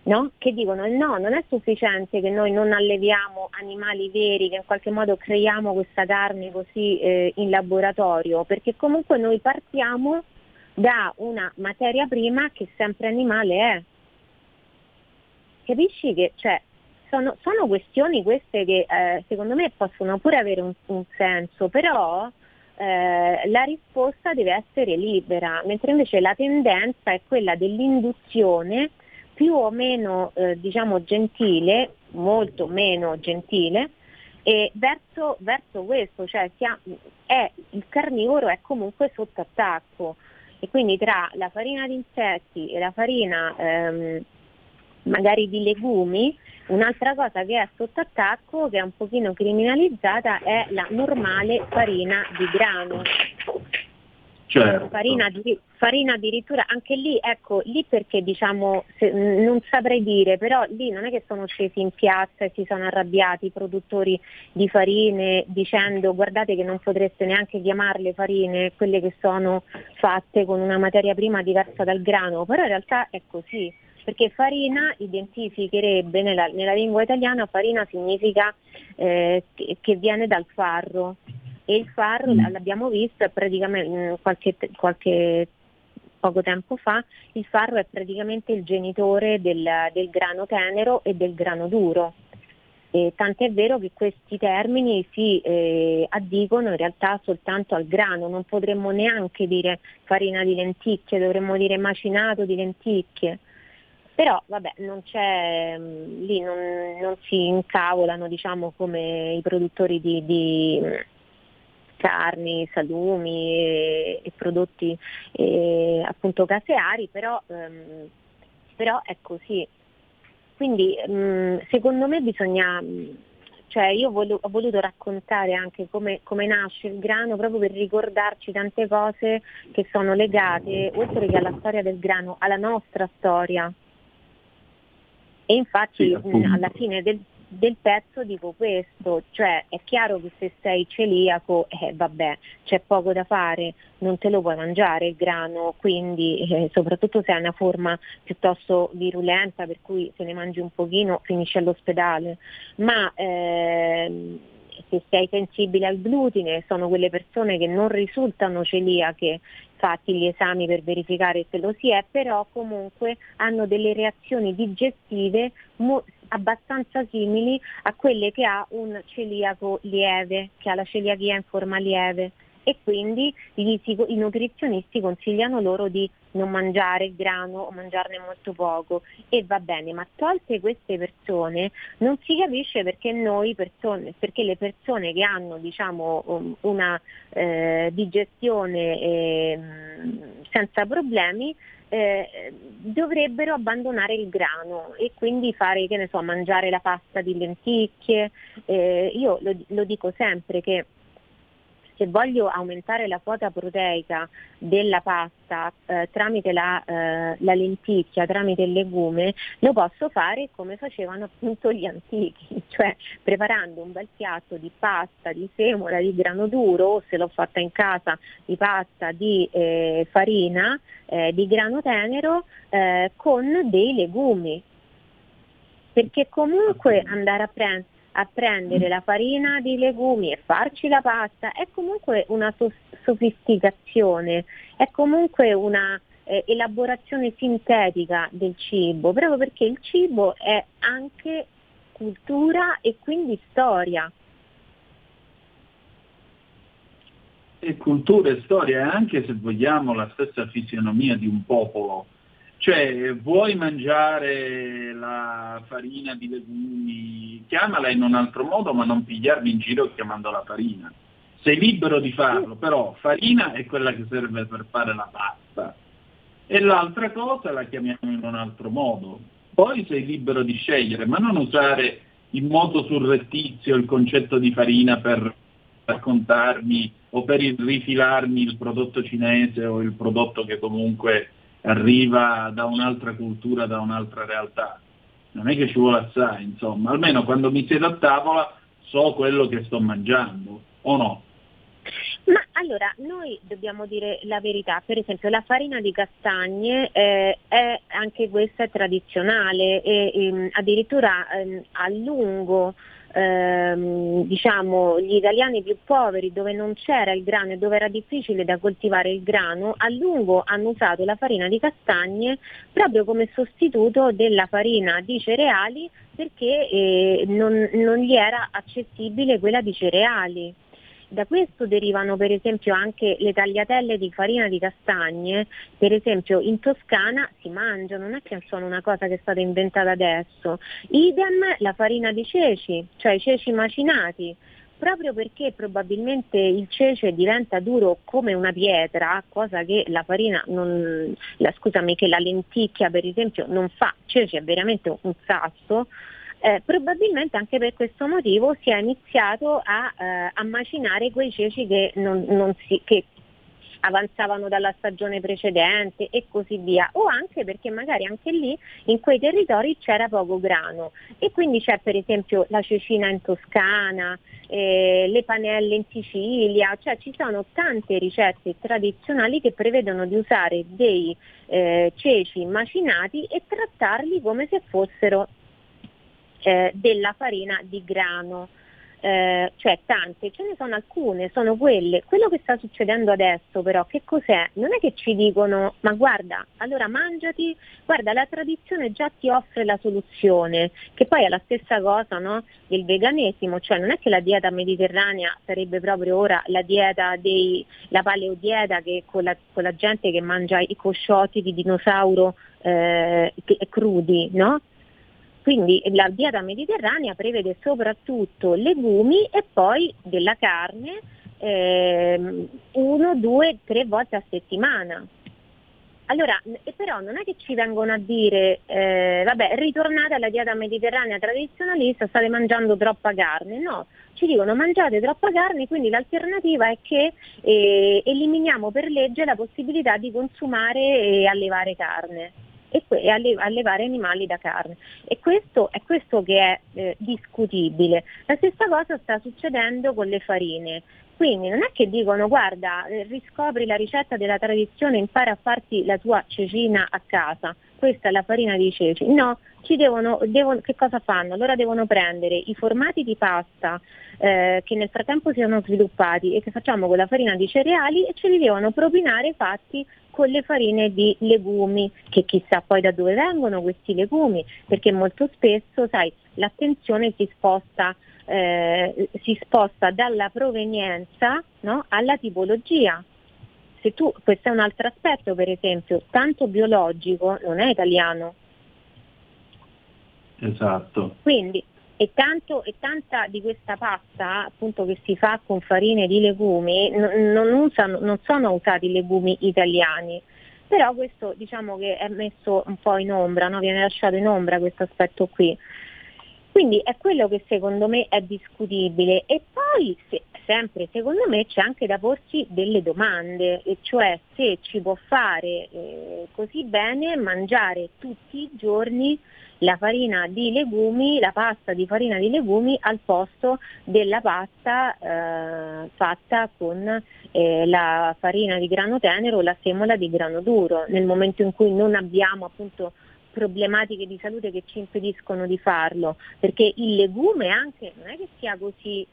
no? che dicono no, non è sufficiente che noi non alleviamo animali veri, che in qualche modo creiamo questa carne così eh, in laboratorio, perché comunque noi partiamo da una materia prima che sempre animale è. Capisci che cioè, sono, sono questioni queste che eh, secondo me possono pure avere un, un senso, però eh, la risposta deve essere libera, mentre invece la tendenza è quella dell'induzione più o meno eh, diciamo gentile, molto meno gentile, e verso, verso questo, cioè sia- è, il carnivoro è comunque sotto attacco e quindi tra la farina di insetti e la farina ehm, magari di legumi, un'altra cosa che è sotto attacco, che è un pochino criminalizzata, è la normale farina di grano. Certo. Farina, di- farina addirittura, anche lì, ecco, lì perché diciamo, se- non saprei dire, però lì non è che sono scesi in piazza e si sono arrabbiati i produttori di farine dicendo guardate che non potreste neanche chiamarle farine, quelle che sono fatte con una materia prima diversa dal grano, però in realtà è così, perché farina identificherebbe nella, nella lingua italiana farina significa eh, che, che viene dal farro e il farro Mm. l'abbiamo visto praticamente mm, qualche, qualche poco tempo fa il farro è praticamente il genitore del, del grano tenero e del grano duro. E tant'è vero che questi termini si eh, addicono in realtà soltanto al grano, non potremmo neanche dire farina di lenticchie, dovremmo dire macinato di lenticchie. Però vabbè, non c'è, mm, lì non, non si incavolano diciamo, come i produttori di, di, mm, carni, salumi e, e prodotti eh, appunto caseari, però, ehm, però è così. Quindi mh, secondo me bisogna, cioè io volu- ho voluto raccontare anche come, come nasce il grano proprio per ricordarci tante cose che sono legate, oltre che alla storia del grano, alla nostra storia. E infatti Sì, mh, alla fine del, del pezzo dico questo, cioè è chiaro che se sei celiaco, eh, vabbè, c'è poco da fare, non te lo puoi mangiare il grano, quindi eh, soprattutto se hai una forma piuttosto virulenta, per cui se ne mangi un pochino finisci all'ospedale, ma ehm, se sei sensibile al glutine, sono quelle persone che non risultano celiache, fatti gli esami per verificare se lo si è, però comunque hanno delle reazioni digestive mo- abbastanza simili a quelle che ha un celiaco lieve, che ha la celiachia in forma lieve e quindi gli i nutrizionisti consigliano loro di non mangiare grano o mangiarne molto poco e va bene, ma tolte queste persone non si capisce perché noi persone, perché le persone che hanno diciamo um, una eh, digestione ehm, senza problemi eh, dovrebbero abbandonare il grano e quindi fare, che ne so, mangiare la pasta di lenticchie. Eh, io lo, lo dico sempre che se voglio aumentare la quota proteica della pasta eh, tramite la, eh, la lenticchia, tramite il legume, lo posso fare come facevano appunto gli antichi, cioè preparando un bel piatto di pasta, di semola, di grano duro, o se l'ho fatta in casa, di pasta, di eh, farina, eh, di grano tenero, eh, con dei legumi. Perché comunque andare a prendere a prendere la farina di legumi e farci la pasta, è comunque una so- sofisticazione, è comunque una eh, elaborazione sintetica del cibo, proprio perché il cibo è anche cultura e quindi storia. E cultura e storia è anche, se vogliamo, la stessa fisionomia di un popolo. Cioè, vuoi mangiare la farina di legumi, chiamala in un altro modo, ma non pigliarmi in giro chiamandola farina. Sei libero di farlo, però farina è quella che serve per fare la pasta. E l'altra cosa la chiamiamo in un altro modo. Poi sei libero di scegliere, ma non usare in modo surrettizio il concetto di farina per raccontarmi o per rifilarmi il prodotto cinese o il prodotto che comunque arriva da un'altra cultura, da un'altra realtà. Non è che ci vuole assai, insomma, almeno quando mi siedo a tavola so quello che sto mangiando, o no? Ma allora, noi dobbiamo dire la verità, per esempio la farina di castagne eh, è anche questa è tradizionale e ehm, addirittura ehm, a lungo ehm, diciamo, gli italiani più poveri dove non c'era il grano e dove era difficile da coltivare il grano, a lungo hanno usato la farina di castagne proprio come sostituto della farina di cereali perché eh, non, non gli era accessibile quella di cereali. Da questo derivano per esempio anche le tagliatelle di farina di castagne, per esempio in Toscana si mangiano, non è che sono una cosa che è stata inventata adesso. Idem la farina di ceci, cioè i ceci macinati, proprio perché probabilmente il cece diventa duro come una pietra, cosa che la farina non, la, scusami, che la lenticchia per esempio non fa, cece è veramente un sasso, eh, probabilmente anche per questo motivo si è iniziato a, eh, a macinare quei ceci che, non, non si, che avanzavano dalla stagione precedente e così via, o anche perché magari anche lì in quei territori c'era poco grano. E quindi c'è per esempio la cecina in Toscana, eh, le panelle in Sicilia, cioè ci sono tante ricette tradizionali che prevedono di usare dei eh, ceci macinati e trattarli come se fossero eh, della farina di grano. Eh, cioè tante, ce ne sono alcune, sono quelle. Quello che sta succedendo adesso però, che cos'è? Non è che ci dicono, ma guarda, allora mangiati, guarda, la tradizione già ti offre la soluzione, che poi è la stessa cosa no? del veganesimo, cioè non è che la dieta mediterranea sarebbe proprio ora la dieta dei, la paleodieta che con la, con la gente che mangia i cosciotti di dinosauro eh, crudi, no? Quindi la dieta mediterranea prevede soprattutto legumi e poi della carne eh, uno, due, tre volte a settimana. Allora, però non è che ci vengono a dire, eh, vabbè, ritornate alla dieta mediterranea tradizionalista, state mangiando troppa carne, no, ci dicono mangiate troppa carne, quindi l'alternativa è che eh, eliminiamo per legge la possibilità di consumare e allevare carne e, allevare animali da carne. E questo è questo che è eh, discutibile. La stessa cosa sta succedendo con le farine. Quindi non è che dicono guarda, eh, riscopri la ricetta della tradizione, impara a farti la tua cecina a casa, questa è la farina di ceci. No, ci devono, devono, che cosa fanno? Allora devono prendere i formati di pasta eh, che nel frattempo si sono sviluppati e che facciamo con la farina di cereali e ce li devono propinare fatti con le farine di legumi, che chissà poi da dove vengono questi legumi, perché molto spesso, sai, l'attenzione si sposta, eh, si sposta dalla provenienza no, alla tipologia. Se tu, questo è un altro aspetto, per esempio, tanto biologico non è italiano. Esatto. Quindi e, tanto, e, tanta di questa pasta appunto che si fa con farine di legumi n- non, usano, non, sono usati legumi italiani, però questo diciamo che è messo un po' in ombra, no? viene lasciato in ombra questo aspetto qui. Quindi è quello che secondo me è discutibile e poi se, sempre secondo me c'è anche da porsi delle domande, e cioè se ci può fare eh, così bene mangiare tutti i giorni la farina di legumi, la pasta di farina di legumi al posto della pasta eh, fatta con eh, la farina di grano tenero o la semola di grano duro. Nel momento in cui non abbiamo appunto problematiche di salute che ci impediscono di farlo, perché il legume anche non è che sia così,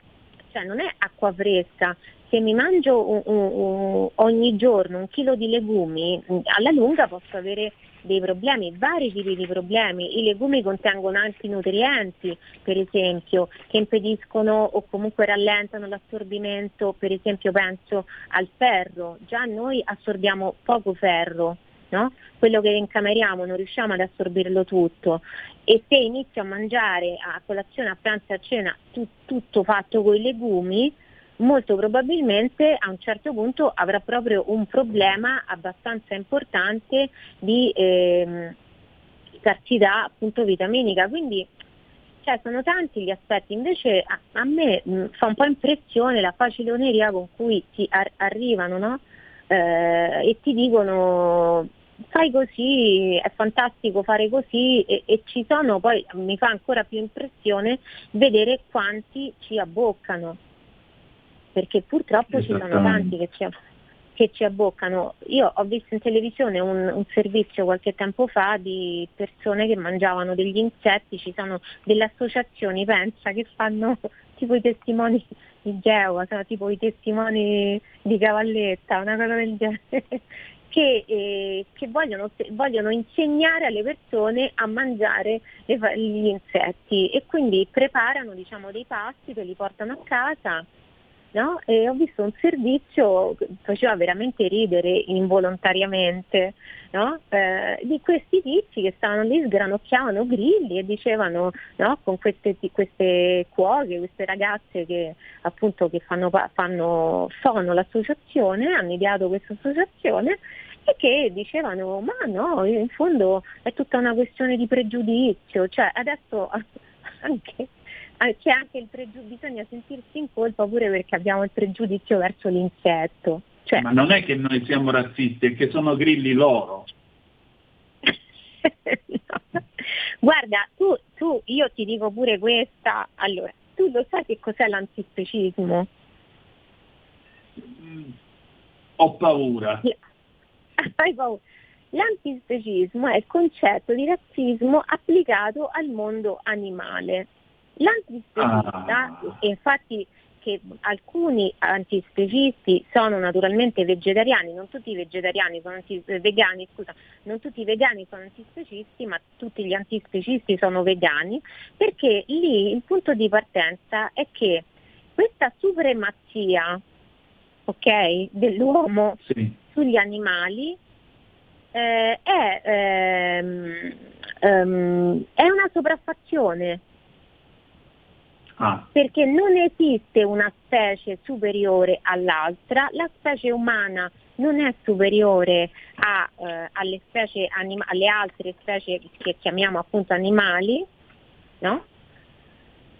cioè non è acqua fresca, se mi mangio un, un, un, ogni giorno un chilo di legumi, alla lunga posso avere dei problemi, vari tipi di problemi. I legumi contengono antinutrienti, per esempio, che impediscono o comunque rallentano l'assorbimento, per esempio penso al ferro. Già noi assorbiamo poco ferro, no? quello che incameriamo non riusciamo ad assorbirlo tutto e se inizio a mangiare a colazione, a pranzo a cena tu, tutto fatto con i legumi, molto probabilmente a un certo punto avrà proprio un problema abbastanza importante di eh, scarsità appunto vitaminica. Quindi cioè, sono tanti gli aspetti, invece a, a me mh, fa un po' impressione la faciloneria con cui ti ar- arrivano no? eh, e ti dicono fai così, è fantastico fare così e, e, ci sono poi, mi fa ancora più impressione vedere quanti ci abboccano perché purtroppo ci sono tanti che ci, che ci, abboccano. Io ho visto in televisione un, un, servizio qualche tempo fa di persone che mangiavano degli insetti, ci sono delle associazioni, pensa, che fanno tipo i testimoni di Geova, sono tipo i testimoni di Cavalletta, una cosa del genere. Che, eh, che vogliono, vogliono, insegnare alle persone a mangiare le, gli insetti e quindi preparano diciamo, dei pasti che li portano a casa no? e ho visto un servizio che faceva veramente ridere involontariamente no? eh, di questi tizi che stavano lì, sgranocchiavano grilli e dicevano no? con queste, queste, cuoche, queste ragazze che appunto che fanno, fanno, sono l'associazione, hanno ideato questa associazione e che dicevano ma no, in fondo è tutta una questione di pregiudizio, cioè adesso anche c'è anche il pregiudizio, bisogna sentirsi in colpa pure perché abbiamo il pregiudizio verso l'insetto. Cioè... Ma non è che noi siamo razzisti, è che sono grilli loro. no. Guarda, tu, tu, io ti dico pure questa, allora, tu lo sai che cos'è l'antispecismo? Mm, ho paura. Hai paura. L'antispecismo è il concetto di razzismo applicato al mondo animale. L'antispecista, ah. infatti che alcuni antispecisti sono naturalmente vegetariani, non tutti i vegetariani sono anti, eh, vegani, scusa, non tutti i vegani sono antispecisti, ma tutti gli antispecisti sono vegani, perché lì il punto di partenza è che questa supremazia okay, dell'uomo sì. sugli animali eh, è, ehm, ehm, è una sopraffazione Ah. Perché non esiste una specie superiore all'altra, la specie umana non è superiore a, eh, alle, specie anima- alle altre specie che chiamiamo appunto animali, no?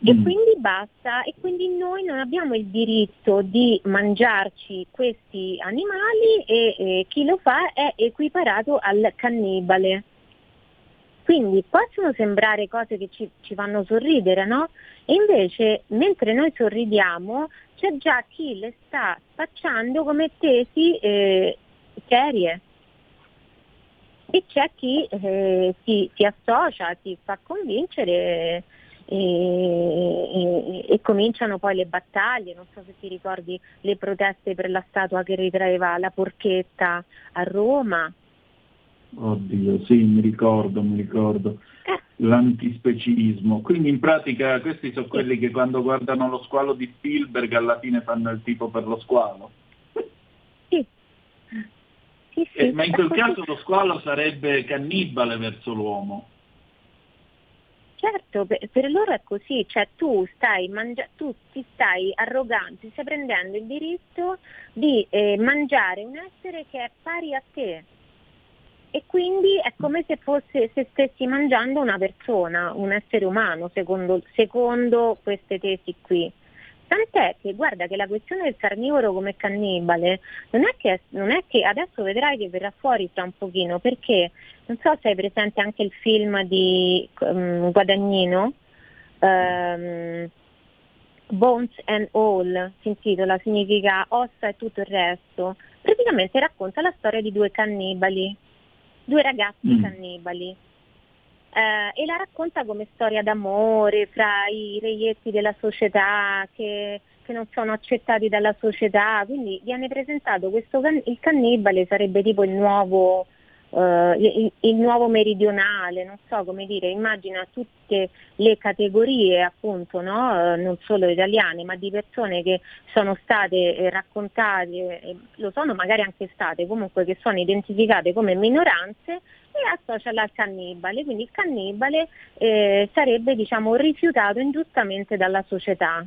E mm. quindi basta, e quindi noi non abbiamo il diritto di mangiarci questi animali e, e chi lo fa è equiparato al cannibale. Quindi possono sembrare cose che ci, ci fanno sorridere, no? E invece mentre noi sorridiamo c'è già chi le sta spacciando come tesi eh, serie. E c'è chi eh, si, si, associa, si fa convincere e, e, e, cominciano poi le battaglie, non so se ti ricordi le proteste per la statua che ritraeva la porchetta a Roma, Oddio, sì, mi ricordo, mi ricordo. Eh. L'antispecismo. Quindi in pratica questi sono quelli che quando guardano lo squalo di Spielberg alla fine fanno il tipo per lo squalo. Sì. Sì, sì. Eh, ma in quel caso lo squalo sarebbe cannibale verso l'uomo. Certo, per, per loro è così, cioè tu stai mangia- tu ti stai arrogando, ti stai prendendo il diritto di eh, mangiare un essere che è pari a te e quindi è come se, fosse, se stessi mangiando una persona, un essere umano, secondo, secondo queste tesi qui. Tant'è che guarda che la questione del carnivoro come cannibale non è che, non è che adesso vedrai che verrà fuori tra un pochino perché non so se hai presente anche il film di um, Guadagnino, um, Bones and All si intitola, significa ossa e tutto il resto. Praticamente racconta la storia di due cannibali due ragazzi mm. cannibali. eh, e la racconta come storia d'amore fra i reietti della società che, che non sono accettati dalla società, quindi viene presentato questo can- il cannibale sarebbe tipo il nuovo Uh, il, il, nuovo meridionale, non so come dire, immagina tutte le categorie appunto, no? uh, non solo italiane, ma di persone che sono state eh, raccontate, eh, lo sono magari anche state, comunque che sono identificate come minoranze e associala al cannibale, quindi il cannibale eh, sarebbe diciamo, rifiutato ingiustamente dalla società.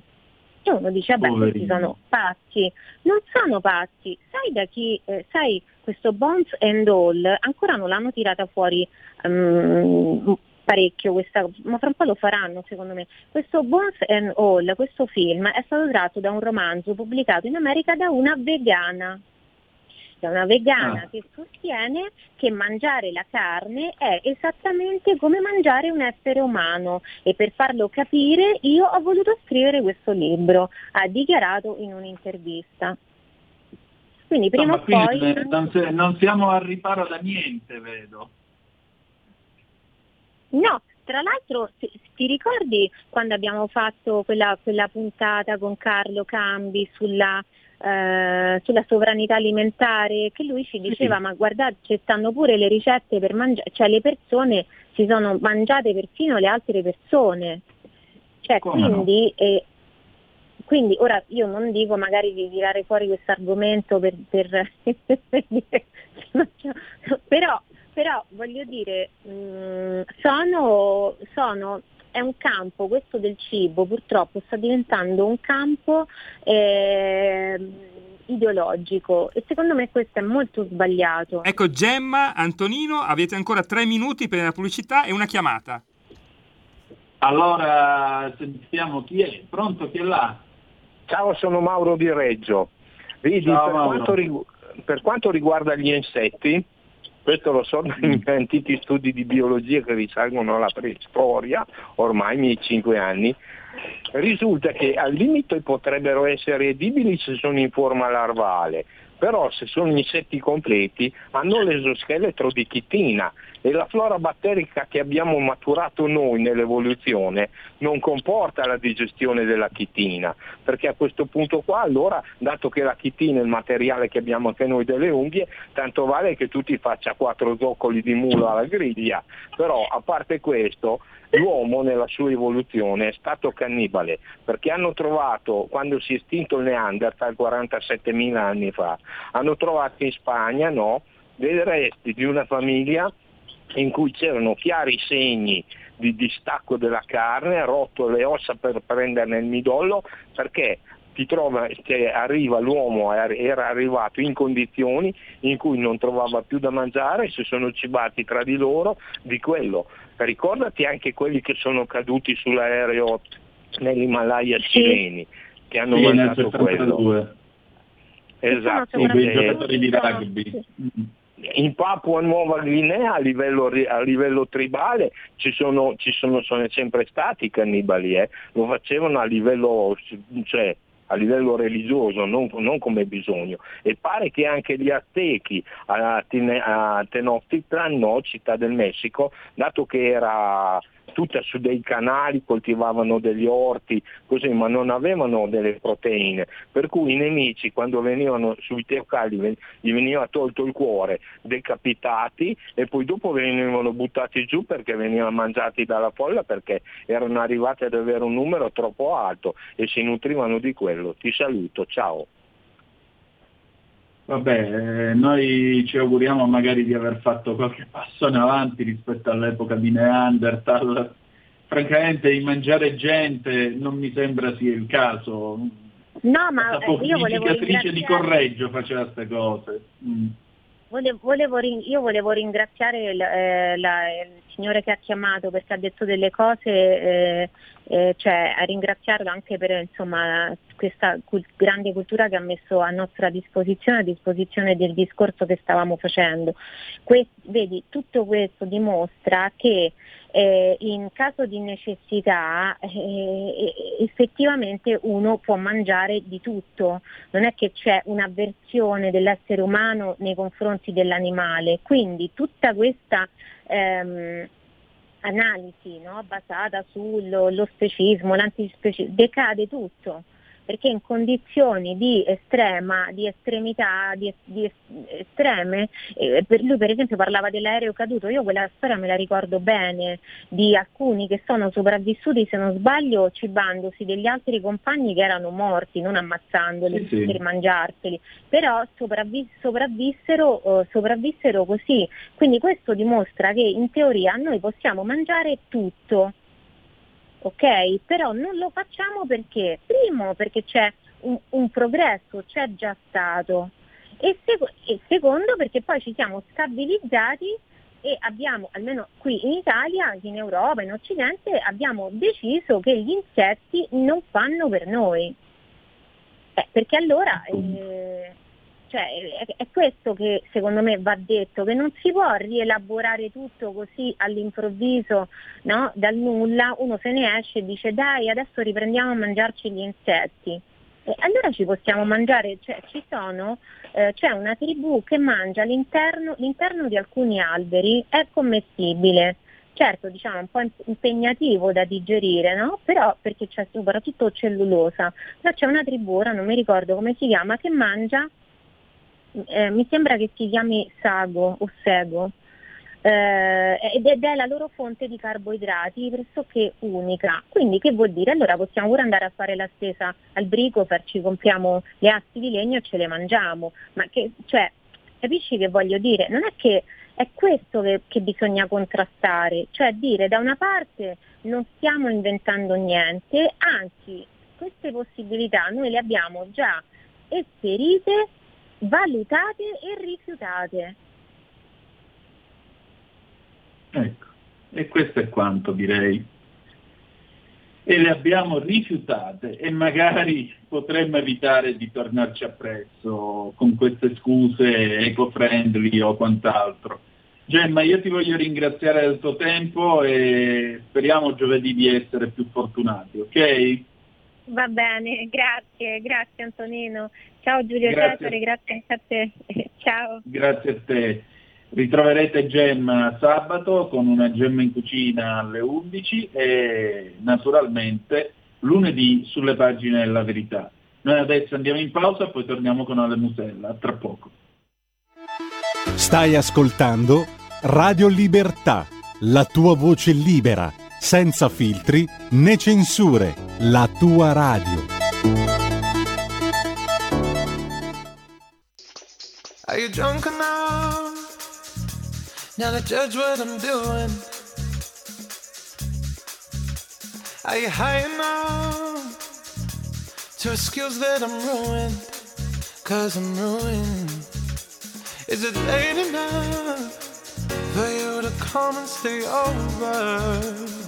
E uno dice, beh, questi sono pazzi. Non sono pazzi. Sai da chi, eh, sai, questo Bones and All ancora non l'hanno tirata fuori um, parecchio questa, ma fra un po' lo faranno secondo me. Questo Bones and All, questo film, è stato tratto da un romanzo pubblicato in America da una vegana da una vegana ah. che sostiene che mangiare la carne è esattamente come mangiare un essere umano e per farlo capire io ho voluto scrivere questo libro, ha dichiarato in un'intervista. Quindi prima o poi... Non, non siamo al riparo da niente, vedo. No, tra l'altro ti, ricordi quando abbiamo fatto quella, quella puntata con Carlo Cambi sulla eh, sulla sovranità alimentare, che lui ci diceva sì. ma guardate ci stanno pure le ricette per mangiare, cioè le persone si sono mangiate persino le altre persone. Cioè, quindi, no? eh, quindi ora io non dico magari di tirare fuori questo argomento per, per, per dire, però, però voglio dire, mh, mm, sono, sono è un campo, questo del cibo purtroppo sta diventando un campo eh, ideologico e secondo me questo è molto sbagliato. Ecco Gemma, Antonino, avete ancora tre minuti per la pubblicità e una chiamata. Allora sentiamo chi è, pronto chi è là? Ciao, sono Mauro di Reggio. Vedi, Ciao, per, quanto rigu- per quanto riguarda gli insetti, questo lo so dai antichi studi di biologia che risalgono alla preistoria, ormai i miei cinque anni, risulta che al limite potrebbero essere edibili se sono in forma larvale, però se sono insetti completi hanno l'esoscheletro di chitina e la flora batterica che abbiamo maturato noi nell'evoluzione non comporta la digestione della chitina, perché a questo punto qua allora, dato che la chitina è il materiale che abbiamo anche noi delle unghie, tanto vale che tu ti faccia quattro zoccoli di mulo alla griglia, però a parte questo l'uomo nella sua evoluzione è stato cannibale, perché hanno trovato, quando si è estinto il Neanderthal 47.000 anni fa, hanno trovato in Spagna no, dei resti di una famiglia in cui c'erano chiari segni di distacco della carne, ha rotto le ossa per prenderne il midollo perché ti trova che arriva l'uomo era arrivato in condizioni in cui non trovava più da mangiare, si sono cibati tra di loro di quello. Ricordati anche quelli che sono caduti sull'aereo nell'Himalaya cileni che hanno sì, mangiato quello. Esatto, i giocatori di rugby. In Papua Nuova Guinea a livello, a livello tribale ci sono, ci sono, sono sempre stati i cannibali, eh? lo facevano a livello, cioè, a livello religioso, non, non, come bisogno. E pare che anche gli aztechi a, Tenochtitlan, no, città del Messico, dato che era tutta su dei canali, coltivavano degli orti, così, ma non avevano delle proteine, per cui i nemici quando venivano sui teocali gli veniva tolto il cuore, decapitati e poi dopo venivano buttati giù perché venivano mangiati dalla folla perché erano arrivati ad avere un numero troppo alto e si nutrivano di quello. Ti saluto, ciao. Vabbè, eh, noi ci auguriamo magari di aver fatto qualche passo in avanti rispetto all'epoca di Neanderthal. Francamente, in mangiare gente non mi sembra sia il caso. No, ma eh, io volevo ringraziare... di Correggio faceva queste cose. Mm. Volevo, volevo, io volevo ringraziare il, eh, la, signore che ha chiamato perché ha detto delle cose, eh, eh, cioè a ringraziarlo anche per insomma, questa cult- grande cultura che ha messo a nostra disposizione, a disposizione del discorso che stavamo facendo. Que- vedi, tutto questo dimostra che eh, in caso di necessità eh, effettivamente uno può mangiare di tutto, non è che c'è un'avversione dell'essere umano nei confronti dell'animale, quindi tutta questa ehm, analisi no? basata sullo specismo, l'antispecismo, decade tutto perché in condizioni di estrema, di estremità, di, di estreme, eh, per lui per esempio parlava dell'aereo caduto, io quella storia me la ricordo bene, di alcuni che sono sopravvissuti se non sbaglio cibandosi degli altri compagni che erano morti, non ammazzandoli Sì, sì. per mangiarseli, però sopravvi- sopravvissero, eh, sopravvissero così. Quindi questo dimostra che in teoria noi possiamo mangiare tutto, ok? Però non lo facciamo perché, primo perché c'è un, un progresso, c'è già stato e, seco- e secondo perché poi ci siamo stabilizzati e abbiamo, almeno qui in Italia, in Europa, in Occidente, abbiamo deciso che gli insetti non fanno per noi. Eh, perché allora eh, cioè, è, questo che secondo me va detto, che non si può rielaborare tutto così all'improvviso, no? dal nulla, uno se ne esce e dice dai adesso riprendiamo a mangiarci gli insetti. Allora ci possiamo mangiare, cioè, ci sono, eh, c'è una tribù che mangia l'interno, l'interno di alcuni alberi, è commestibile. Certo, diciamo, un po' imp- impegnativo da digerire, no? Però perché c'è soprattutto cellulosa. Però c'è una tribù, ora non mi ricordo come si chiama, che mangia eh, mi sembra che si chiami sago o sego eh, ed è la loro fonte di carboidrati pressoché unica. Quindi che vuol dire? Allora possiamo pure andare a fare la spesa al bricofer, ci compriamo le assi di legno e ce le mangiamo. Ma che, cioè, capisci che voglio dire? Non è che è questo che, che bisogna contrastare, cioè dire da una parte non stiamo inventando niente, anzi queste possibilità noi le abbiamo già esperite valutate e rifiutate. Ecco, e questo è quanto direi. E le abbiamo rifiutate e magari potremmo evitare di tornarci appresso con queste scuse eco-friendly o quant'altro. Gemma, io ti voglio ringraziare del tuo tempo e speriamo giovedì di essere più fortunati, ok? Va bene, grazie, grazie Antonino. Ciao Giulio Grazie. Cesare, grazie a te. Ciao. Grazie a te. Ritroverete Gemma sabato con una Gemma in cucina alle 11 e naturalmente lunedì sulle pagine della verità. Noi adesso andiamo in pausa poi torniamo con Ale Musella. Tra poco. Stai ascoltando Radio Libertà, la tua voce libera, senza filtri né censure, la tua radio. Are you drunk enough now to judge what I'm doing? Are you high enough to excuse that I'm ruined? Cause I'm ruined. Is it late enough for you to come and stay over?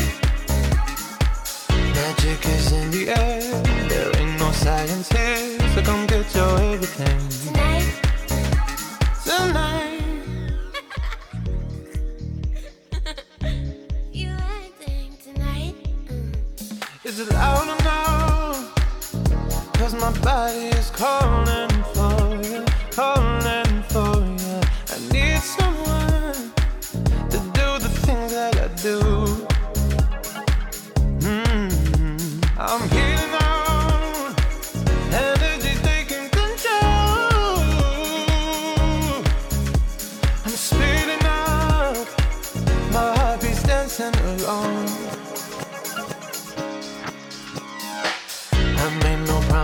Magic is in the air. There ain't no science here, so come get your everything. Tonight. Tonight, is it loud enough? Cause my body is calling for you, calling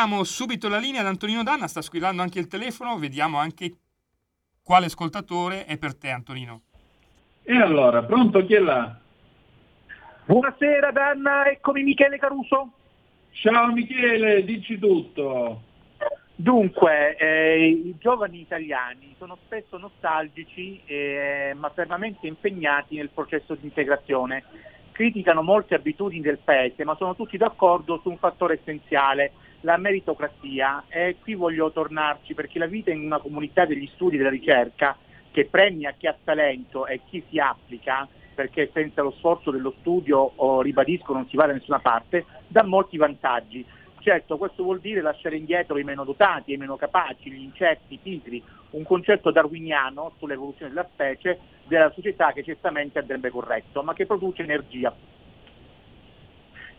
Ridiamo subito la linea ad Antonino Danna, sta squillando anche il telefono, vediamo anche quale ascoltatore è per te Antonino. E allora, pronto chi è là? Buonasera Danna, eccomi Michele Caruso. Ciao Michele, dici tutto. Dunque, eh, i giovani italiani sono spesso nostalgici eh, ma fermamente impegnati nel processo di integrazione. Criticano molte abitudini del paese, ma sono tutti d'accordo su un fattore essenziale, la meritocrazia. E qui voglio tornarci perché la vita in una comunità degli studi e della ricerca che premia chi ha talento e chi si applica, perché senza lo sforzo dello studio, oh, ribadisco, non si va da nessuna parte, dà molti vantaggi. Certo, questo vuol dire lasciare indietro i meno dotati, i meno capaci, gli incerti, i pigri, un concetto darwiniano sull'evoluzione della specie, della società che certamente andrebbe corretto, ma che produce energia.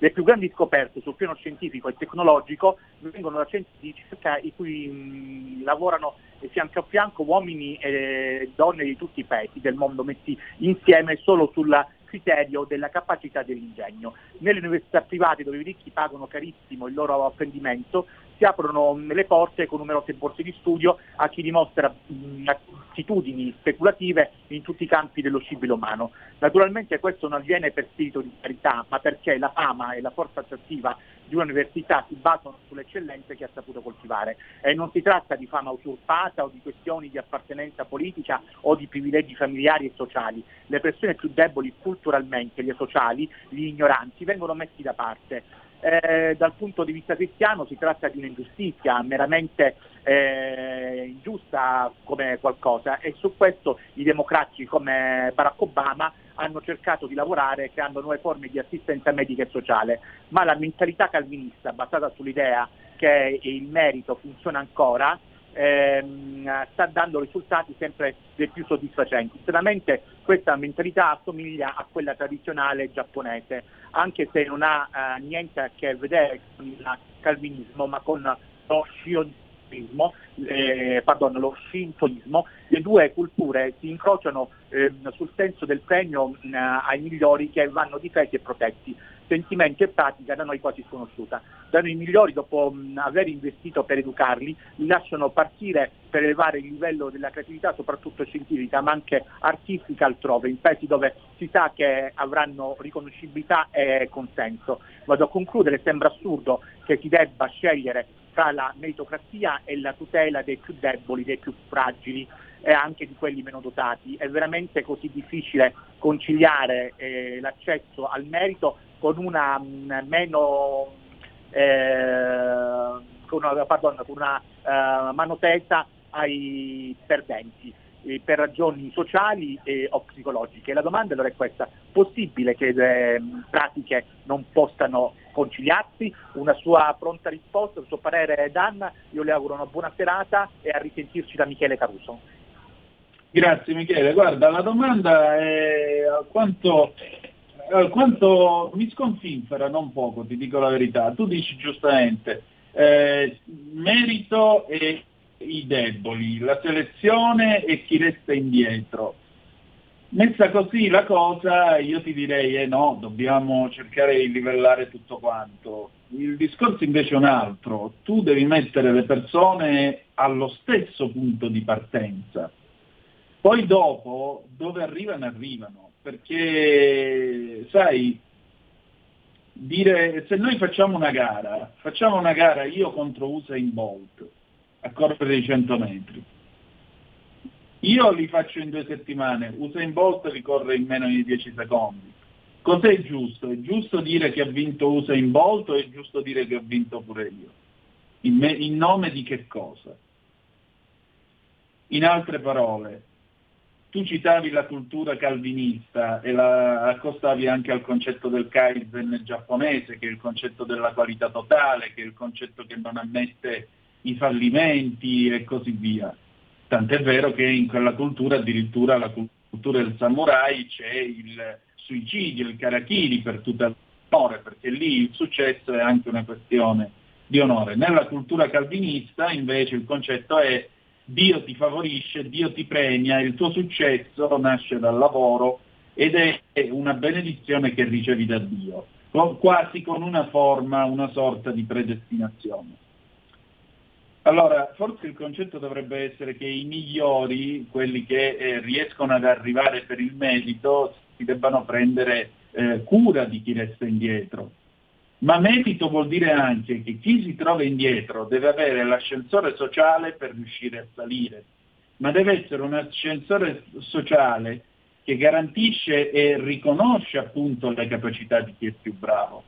Le più grandi scoperte sul piano scientifico e tecnologico vengono da centri di ricerca in cui mh, lavorano fianco a fianco uomini e donne di tutti i paesi del mondo messi insieme solo sul criterio della capacità dell'ingegno. Nelle università private dove i ricchi pagano carissimo il loro apprendimento si aprono le porte con numerose borse di studio a chi dimostra mh, attitudini speculative in tutti i campi dello scibile umano. Naturalmente questo non avviene per spirito di carità, ma perché la fama e la forza attrattiva di un'università si basano sulle eccellenze che ha saputo coltivare. E non si tratta di fama usurpata o di questioni di appartenenza politica o di privilegi familiari e sociali. Le persone più deboli culturalmente, le sociali, gli ignoranti, vengono messi da parte. Eh, dal punto di vista cristiano si tratta di un'ingiustizia meramente eh, ingiusta come qualcosa e su questo i democratici come Barack Obama hanno cercato di lavorare creando nuove forme di assistenza medica e sociale, ma la mentalità calvinista basata sull'idea che il merito funziona ancora ehm, sta dando risultati sempre dei più soddisfacenti. Stranamente questa mentalità assomiglia a quella tradizionale giapponese, anche se non ha eh, niente a che vedere con il calvinismo, ma con lo shintoismo, eh, pardon, lo shintoismo, le due culture si incrociano ehm, sul senso del premio mh, ai migliori che vanno difesi e protetti sentimento e pratica da noi quasi sconosciuta. Da noi migliori, dopo aver investito per educarli, li lasciano partire per elevare il livello della creatività, soprattutto scientifica, ma anche artistica altrove, in paesi dove si sa che avranno riconoscibilità e consenso. Vado a concludere, sembra assurdo che si debba scegliere tra la meritocrazia e la tutela dei più deboli, dei più fragili e anche di quelli meno dotati. È veramente così difficile conciliare eh, l'accesso al merito con una mh, meno eh, con una, pardon, con una eh, mano tesa ai perdenti eh, per ragioni sociali e, o psicologiche. La domanda allora è questa, possibile che le pratiche non possano conciliarsi? Una sua pronta risposta, il suo parere Dan, io le auguro una buona serata e a risentirci da Michele Caruso. Grazie Michele, guarda la domanda è alquanto, alquanto mi sconfinfera non poco, ti dico la verità. Tu dici giustamente, eh, merito e i deboli, la selezione e chi resta indietro. Messa così la cosa, io ti direi eh no, dobbiamo cercare di livellare tutto quanto. Il discorso invece è un altro, tu devi mettere le persone allo stesso punto di partenza. Poi dopo, dove arrivano, arrivano, perché sai, dire, se noi facciamo una gara, facciamo una gara io contro Usain Bolt a correre i 100 metri, io li faccio in due settimane, Usain Bolt li corre in meno di 10 secondi. Cos'è giusto? È giusto dire che ha vinto Usain Bolt o è giusto dire che ho vinto pure io? In, me, in nome di che cosa? In altre parole, tu citavi la cultura calvinista e la accostavi anche al concetto del Kaizen giapponese, che è il concetto della qualità totale, che è il concetto che non ammette i fallimenti e così via. Tant'è vero che in quella cultura, addirittura la cultura del samurai, c'è il suicidio, il karakiri per tutta l'onore, perché lì il successo è anche una questione di onore. Nella cultura calvinista invece il concetto è Dio ti favorisce, Dio ti premia, il tuo successo nasce dal lavoro ed è una benedizione che ricevi da Dio, quasi con una forma, una sorta di predestinazione. Allora, forse il concetto dovrebbe essere che i migliori, quelli che eh, riescono ad arrivare per il merito, si debbano prendere eh, cura di chi resta indietro. Ma merito vuol dire anche che chi si trova indietro deve avere l'ascensore sociale per riuscire a salire, ma deve essere un ascensore sociale che garantisce e riconosce appunto le capacità di chi è più bravo.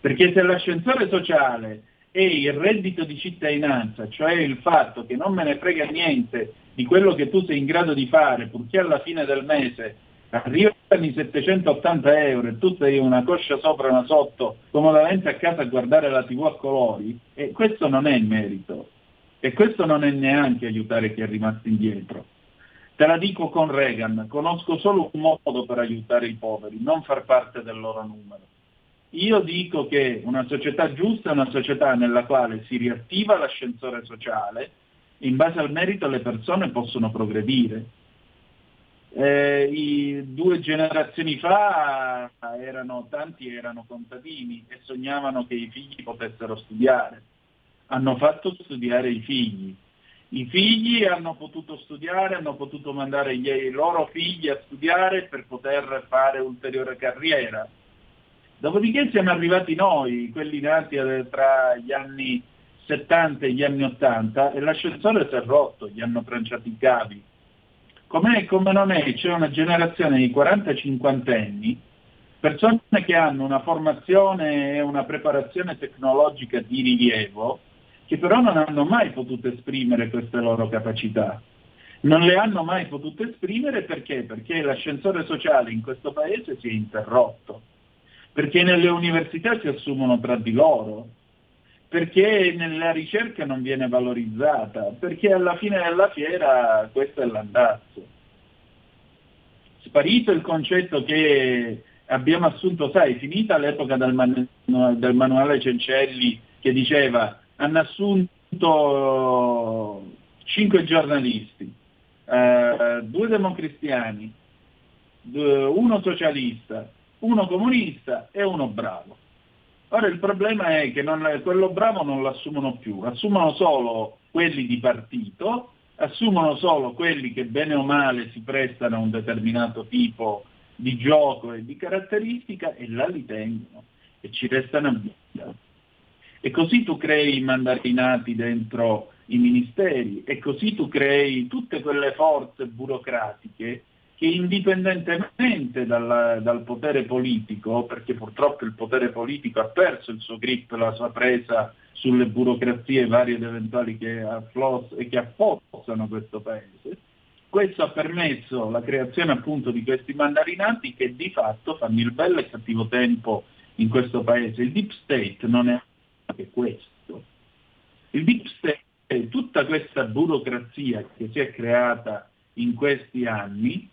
Perché se l'ascensore sociale e il reddito di cittadinanza, cioè il fatto che non me ne frega niente di quello che tu sei in grado di fare, purché alla fine del mese arrivano i 780 euro e tu sei una coscia sopra e una sotto, comodamente a casa a guardare la tv a colori, e questo non è il merito. E questo non è neanche aiutare chi è rimasto indietro. Te la dico con Reagan, conosco solo un modo per aiutare i poveri, non far parte del loro numero. Io dico che una società giusta è una società nella quale si riattiva l'ascensore sociale, in base al merito le persone possono progredire. Eh, due generazioni fa erano, tanti erano contadini e sognavano che i figli potessero studiare. Hanno fatto studiare i figli. I figli hanno potuto studiare, hanno potuto mandare i loro figli a studiare per poter fare ulteriore carriera Dopodiché siamo arrivati noi, quelli nati tra gli anni 70 e gli anni 80, e l'ascensore si è rotto, gli hanno tranciato i cavi. Com'è e come non è, c'è una generazione di 40-50 anni, persone che hanno una formazione e una preparazione tecnologica di rilievo, che però non hanno mai potuto esprimere queste loro capacità. Non le hanno mai potute esprimere perché? Perché l'ascensore sociale in questo paese si è interrotto perché nelle università si assumono tra di loro, perché nella ricerca non viene valorizzata, perché alla fine della fiera questo è l'andazzo. Sparito il concetto che abbiamo assunto, sai, finita l'epoca del, man- del manuale Cencelli che diceva hanno assunto cinque giornalisti, eh, due democristiani, uno socialista, uno comunista e uno bravo. Ora il problema è che non, quello bravo non lo assumono più, assumono solo quelli di partito, assumono solo quelli che bene o male si prestano a un determinato tipo di gioco e di caratteristica e là li tengono e ci restano a vita. E così tu crei i mandarinati dentro i ministeri e così tu crei tutte quelle forze burocratiche che indipendentemente dal, dal, potere politico, perché purtroppo il potere politico ha perso il suo grip, la sua presa sulle burocrazie varie ed eventuali che, e che affossano questo paese, questo ha permesso la creazione appunto di questi mandarinati che di fatto fanno il bello e cattivo tempo in questo paese. Il deep state non è anche questo. Il deep state è tutta questa burocrazia che si è creata in questi anni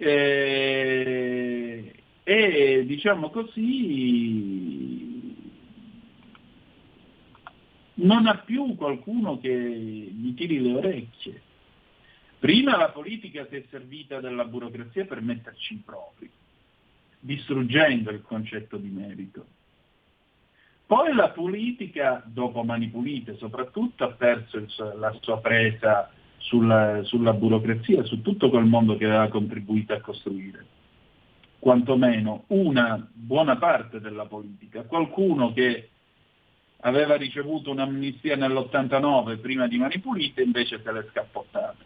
eh, e diciamo così non ha più qualcuno che gli tiri le orecchie. Prima la politica si è servita della burocrazia per metterci in propri, distruggendo il concetto di merito. Poi la politica, dopo Mani Pulite soprattutto, ha perso la sua presa sulla, sulla burocrazia, su tutto quel mondo che aveva contribuito a costruire. Quantomeno una buona parte della politica, qualcuno che aveva ricevuto un'amnistia nell'89 prima di Mani Pulite invece se l'è scappottata.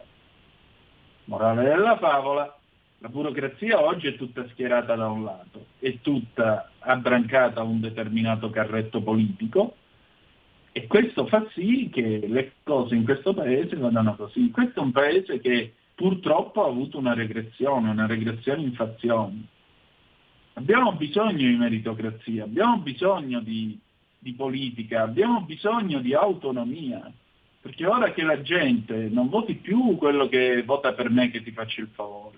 Morale della favola, la burocrazia oggi è tutta schierata da un lato, è tutta abbrancata a un determinato carretto politico e questo fa sì che le cose in questo paese vadano così. Questo è un paese che purtroppo ha avuto una regressione, una regressione in fazioni. Abbiamo bisogno di meritocrazia, abbiamo bisogno di, di politica, abbiamo bisogno di autonomia, perché ora che la gente non voti più quello che vota per me che ti faccio il favore,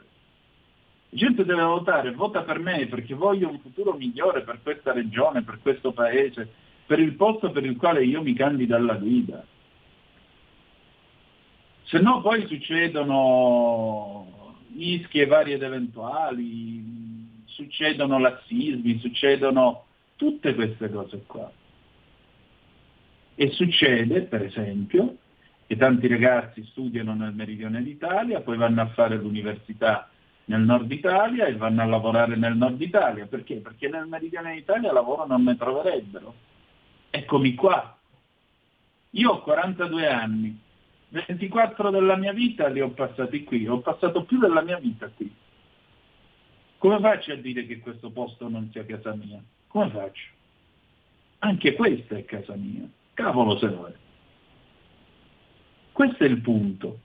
la gente deve votare, vota per me perché voglio un futuro migliore per questa regione, per questo paese, per il posto per il quale io mi candido alla guida. Se no poi succedono mischi e vari ed eventuali, succedono lassismi, succedono tutte queste cose qua. E succede, per esempio, che tanti ragazzi studiano nel meridione d'Italia, poi vanno a fare l'università nel nord Italia e vanno a lavorare nel nord Italia. Perché? Perché nel meridione d'Italia lavoro non ne troverebbero. Eccomi qua. Io ho 42 anni, 24 della mia vita li ho passati qui, ho passato più della mia vita qui. Come faccio a dire che questo posto non sia casa mia? Come faccio? Anche questa è casa mia. Cavolo se lo è. Questo è il punto.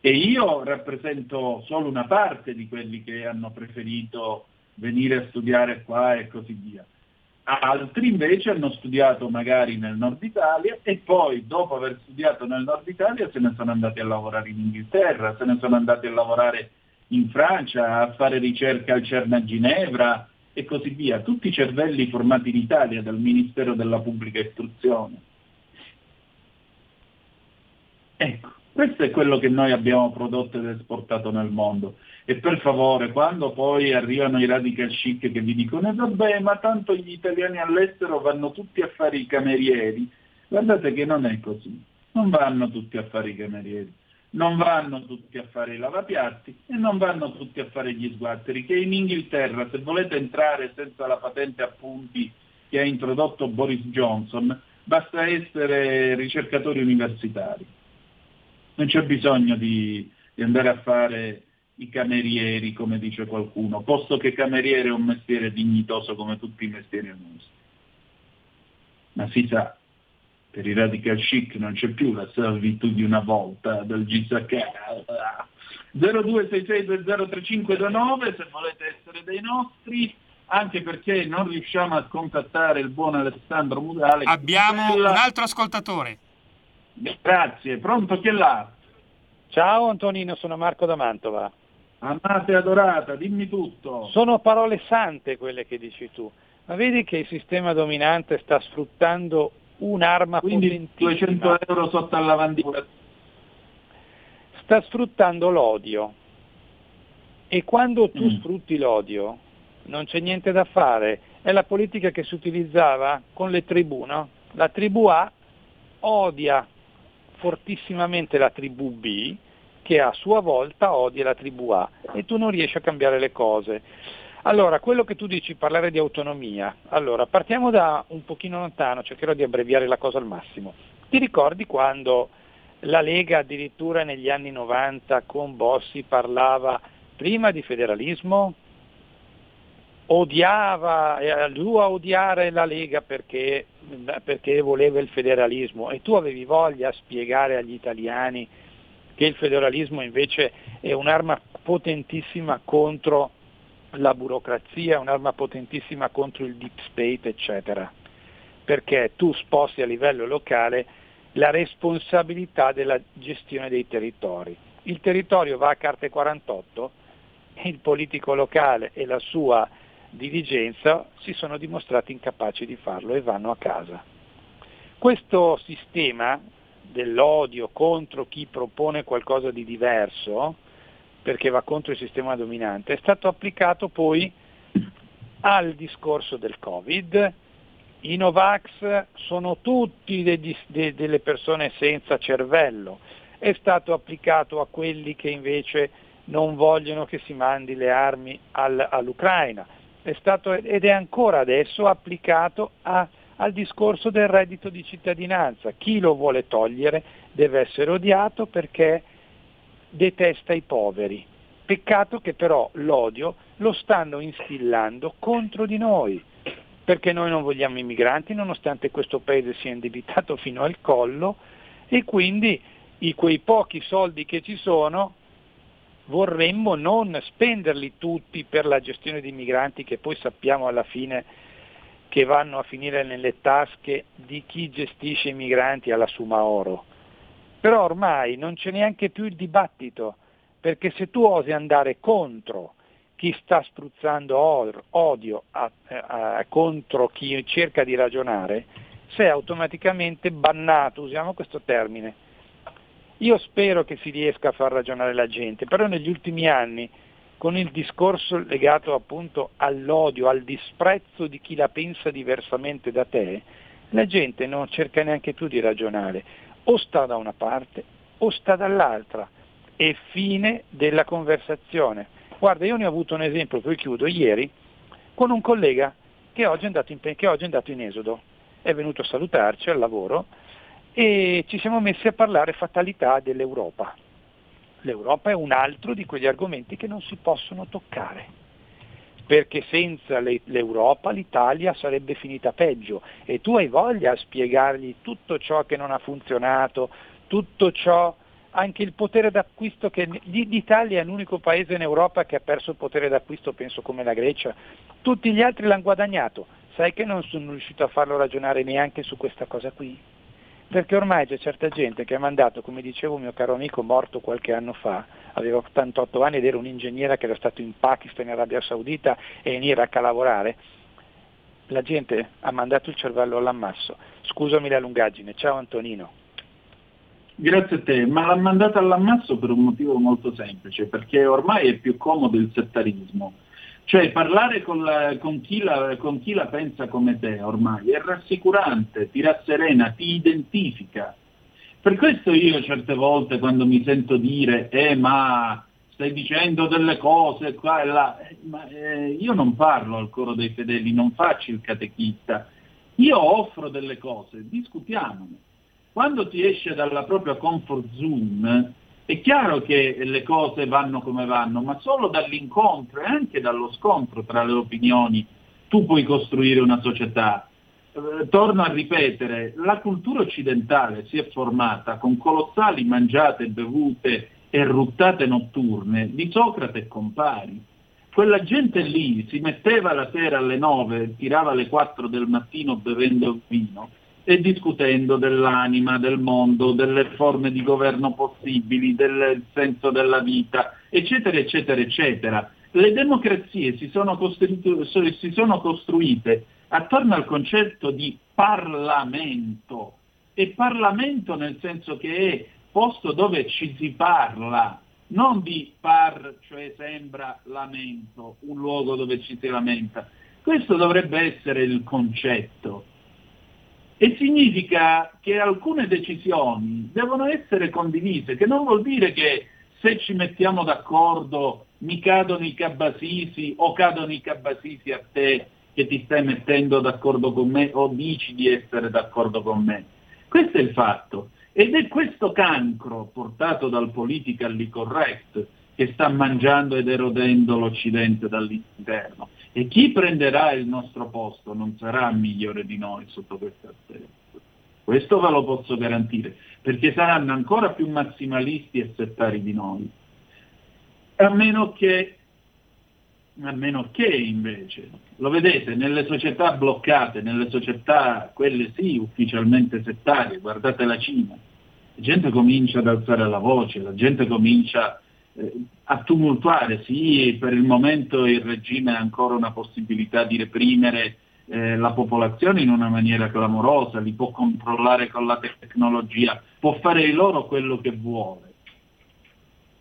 E io rappresento solo una parte di quelli che hanno preferito venire a studiare qua e così via. Altri invece hanno studiato magari nel nord Italia e poi dopo aver studiato nel nord Italia se ne sono andati a lavorare in Inghilterra, se ne sono andati a lavorare in Francia, a fare ricerca al CERN a Ginevra e così via. Tutti cervelli formati in Italia dal Ministero della Pubblica Istruzione. Ecco, questo è quello che noi abbiamo prodotto ed esportato nel mondo. E per favore, quando poi arrivano i radical chic che vi dicono eh vabbè, ma tanto gli italiani all'estero vanno tutti a fare i camerieri, guardate che non è così. Non vanno tutti a fare i camerieri, non vanno tutti a fare i lavapiatti e non vanno tutti a fare gli sguatteri, che in Inghilterra se volete entrare senza la patente a punti che ha introdotto Boris Johnson, basta essere ricercatori universitari non c'è bisogno di, di andare a fare i camerieri, come dice qualcuno, posto che cameriere è un mestiere dignitoso come tutti i mestieri onesti. Ma si sa, per i radical chic non c'è più la servitù di una volta del GSK. 0266203529 se volete essere dei nostri, anche perché non riusciamo a contattare il buon Alessandro Mudale. Abbiamo un altro ascoltatore. Grazie, pronto chi è là? Ciao Antonino, sono Marco da Mantova. Amata e adorata, dimmi tutto. Sono parole sante quelle che dici tu, ma vedi che il sistema dominante sta sfruttando un'arma Quindi potentissima. 200 euro sotto al lavandino. Sta sfruttando l'odio e quando tu Mm. sfrutti l'odio non c'è niente da fare. È la politica che si utilizzava con le tribù, no? La tribù A odia fortissimamente la tribù B che a sua volta odia la tribù A e tu non riesci a cambiare le cose. Allora, quello che tu dici, parlare di autonomia, allora partiamo da un pochino lontano, cercherò di abbreviare la cosa al massimo. Ti ricordi quando la Lega addirittura negli anni 90 con Bossi parlava prima di federalismo? Odiava, lui a odiare la Lega perché, perché voleva il federalismo e tu avevi voglia a spiegare agli italiani che il federalismo invece è un'arma potentissima contro la burocrazia, un'arma potentissima contro il deep state, eccetera, perché tu sposti a livello locale la responsabilità della gestione dei territori. Il territorio va a carte 48, il politico locale e la sua dirigenza si sono dimostrati incapaci di farlo e vanno a casa. Questo sistema dell'odio contro chi propone qualcosa di diverso, perché va contro il sistema dominante, è stato applicato poi al discorso del Covid. I Novax sono tutti degli, de, delle persone senza cervello, è stato applicato a quelli che invece non vogliono che si mandi le armi al, all'Ucraina, è stato, ed è ancora adesso applicato a, al discorso del reddito di cittadinanza. Chi lo vuole togliere deve essere odiato perché detesta i poveri. Peccato che però l'odio lo stanno instillando contro di noi, perché noi non vogliamo i migranti nonostante questo paese sia indebitato fino al collo e quindi i, quei pochi soldi che ci sono vorremmo non spenderli tutti per la gestione dei migranti che poi sappiamo alla fine che vanno a finire nelle tasche di chi gestisce i migranti alla Suma Oro. Però ormai non c'è neanche più il dibattito, perché se tu osi andare contro chi sta spruzzando odio a, a, contro chi cerca di ragionare, sei automaticamente bannato, usiamo questo termine, io spero che si riesca a far ragionare la gente, però negli ultimi anni, con il discorso legato appunto all'odio, al disprezzo di chi la pensa diversamente da te, la gente non cerca neanche più di ragionare, o sta da una parte o sta dall'altra. E fine della conversazione. Guarda, io ne ho avuto un esempio, poi chiudo, ieri, con un collega che oggi è andato in, che oggi è andato in esodo. È venuto a salutarci al lavoro e ci siamo messi a parlare fatalità dell'Europa. L'Europa è un altro di quegli argomenti che non si possono toccare, perché senza l'Europa l'Italia sarebbe finita peggio e tu hai voglia a spiegargli tutto ciò che non ha funzionato, tutto ciò, anche il potere d'acquisto che l'Italia è l'unico paese in Europa che ha perso il potere d'acquisto, penso come la Grecia, tutti gli altri l'hanno guadagnato, sai che non sono riuscito a farlo ragionare neanche su questa cosa qui? Perché ormai c'è certa gente che ha mandato, come dicevo un mio caro amico morto qualche anno fa, aveva 88 anni ed era un ingegnere che era stato in Pakistan, in Arabia Saudita e in Iraq a lavorare, la gente ha mandato il cervello all'ammasso. Scusami la lungaggine, ciao Antonino. Grazie a te, ma l'ha mandata all'ammasso per un motivo molto semplice, perché ormai è più comodo il settarismo cioè parlare con, la, con, chi la, con, chi la, pensa come te ormai è rassicurante, ti rasserena, ti identifica. Per questo io certe volte quando mi sento dire eh ma stai dicendo delle cose qua e là, eh, ma, eh, io non parlo al coro dei fedeli, non faccio il catechista, io offro delle cose, discutiamone. Quando ti esce dalla propria comfort zone, è chiaro che le cose vanno come vanno, ma solo dall'incontro e anche dallo scontro tra le opinioni tu puoi costruire una società. Eh, torno a ripetere, la cultura occidentale si è formata con colossali mangiate, bevute e ruttate notturne di Socrate e compari. Quella gente lì si metteva la sera alle nove, tirava alle quattro del mattino bevendo vino e discutendo dell'anima, del mondo, delle forme di governo possibili, del senso della vita, eccetera, eccetera, eccetera. Le democrazie si sono, si sono costruite attorno al concetto di Parlamento, e Parlamento nel senso che è posto dove ci si parla, non di par, cioè sembra lamento, un luogo dove ci si lamenta. Questo dovrebbe essere il concetto. E significa che alcune decisioni devono essere condivise, che non vuol dire che se ci mettiamo d'accordo mi cadono i cabasisi o cadono i cabasisi a te che ti stai mettendo d'accordo con me o dici di essere d'accordo con me. Questo è il fatto. Ed è questo cancro portato dal politically correct che sta mangiando ed erodendo l'Occidente dall'interno. E chi prenderà il nostro posto non sarà migliore di noi sotto questo aspetto. Questo ve lo posso garantire, perché saranno ancora più massimalisti e settari di noi. A meno che, a meno che invece, lo vedete, nelle società bloccate, nelle società, quelle sì, ufficialmente settarie, guardate la Cina, la gente comincia ad alzare la voce, la gente comincia a tumultuare, sì, per il momento il regime ha ancora una possibilità di reprimere eh, la popolazione in una maniera clamorosa, li può controllare con la tecnologia, può fare loro quello che vuole,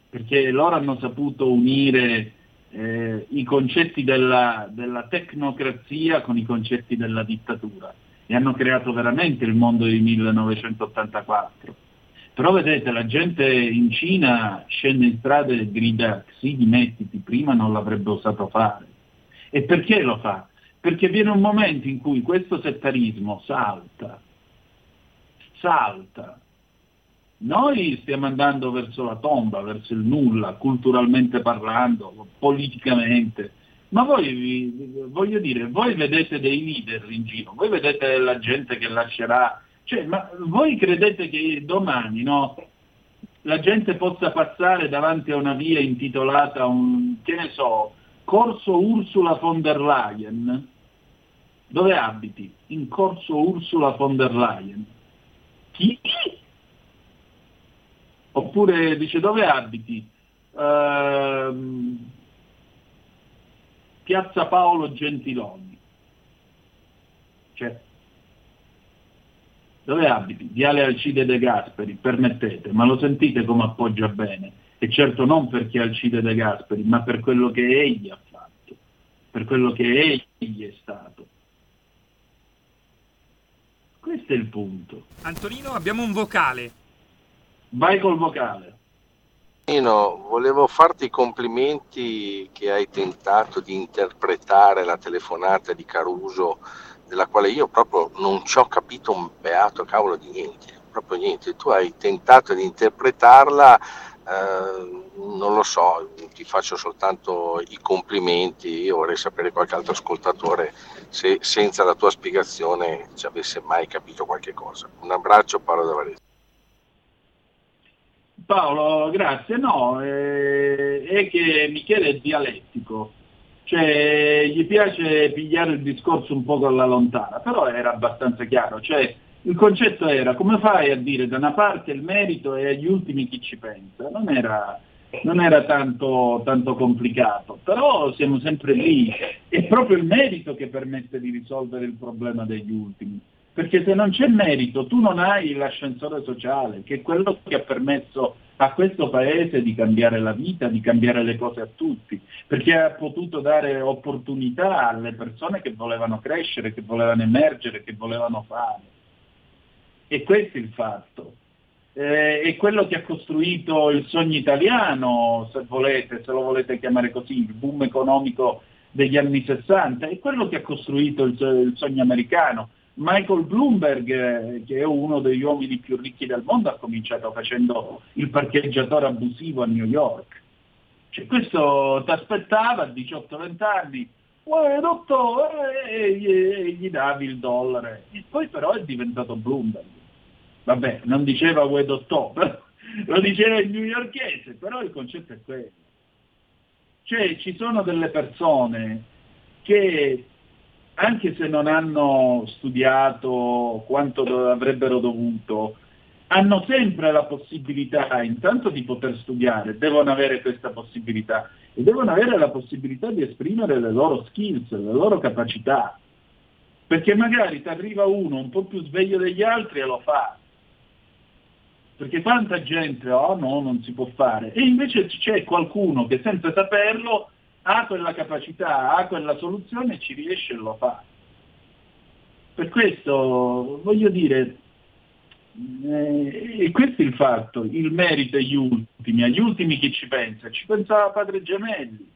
perché loro hanno saputo unire eh, i concetti della, della tecnocrazia con i concetti della dittatura e hanno creato veramente il mondo di 1984. Però vedete, la gente in Cina scende in strada e grida sì, dimettiti, prima non l'avrebbe osato fare. E perché lo fa? Perché viene un momento in cui questo settarismo salta, salta. Noi stiamo andando verso la tomba, verso il nulla, culturalmente parlando, politicamente, ma voi, voglio dire, voi vedete dei leader in giro, voi vedete la gente che lascerà, cioè, ma voi credete che domani, no, la gente possa passare davanti a una via intitolata, un, che ne so, Corso Ursula von der Leyen? Dove abiti? In Corso Ursula von der Leyen. Chi? Oppure dice dove abiti? Uh, Piazza Paolo Gentiloni. Cioè, dove abiti? Viale Alcide De Gasperi, permettete, ma lo sentite come appoggia bene? E certo non perché Alcide De Gasperi, ma per quello che egli ha fatto, per quello che egli è stato. Questo è il punto. Antonino, abbiamo un vocale. Vai col vocale. Nino, volevo farti i complimenti che hai tentato di interpretare la telefonata di Caruso, della quale io proprio non ci ho capito un beato cavolo di niente, proprio niente. Tu hai tentato di interpretarla, eh, non lo so, ti faccio soltanto i complimenti. Io vorrei sapere qualche altro ascoltatore se senza la tua spiegazione ci avesse mai capito qualche cosa. Un abbraccio, Paolo da Varese. Paolo, grazie. No, eh, è che Michele è dialettico, cioè gli piace pigliare il discorso un po' con la lontana, però era abbastanza chiaro. Cioè, il concetto era come fai a dire da una parte il merito e agli ultimi chi ci pensa? Non era, non era tanto, tanto complicato, però siamo sempre lì. È proprio il merito che permette di risolvere il problema degli ultimi. Perché se non c'è merito tu non hai l'ascensore sociale, che è quello che ha permesso a questo paese di cambiare la vita, di cambiare le cose a tutti, perché ha potuto dare opportunità alle persone che volevano crescere, che volevano emergere, che volevano fare. E questo è il fatto. Eh, è quello che ha costruito il sogno italiano, se volete, se lo volete chiamare così, il boom economico degli anni 60, è quello che ha costruito il, il sogno americano Michael Bloomberg, eh, che è uno degli uomini più ricchi del mondo, ha cominciato facendo il parcheggiatore abusivo a New York. Cioè, questo ti aspettava a 18-20 anni, Uè, dottore, e gli, e gli davi il dollaro. E poi però è diventato Bloomberg. Vabbè, non diceva uè dottore, lo diceva il newyorkese, però il concetto è quello. Cioè ci sono delle persone che anche se non hanno studiato quanto avrebbero dovuto, hanno sempre la possibilità intanto di poter studiare, devono avere questa possibilità e devono avere la possibilità di esprimere le loro skills, le loro capacità. Perché magari ti arriva uno un po' più sveglio degli altri e lo fa. Perché tanta gente, oh no, non si può fare. E invece c'è qualcuno che senza saperlo ha quella capacità, ha quella soluzione, ci riesce e lo fa. Per questo voglio dire, eh, e questo è il fatto, il merito agli ultimi, agli ultimi chi ci pensa? Ci pensava padre Gemelli,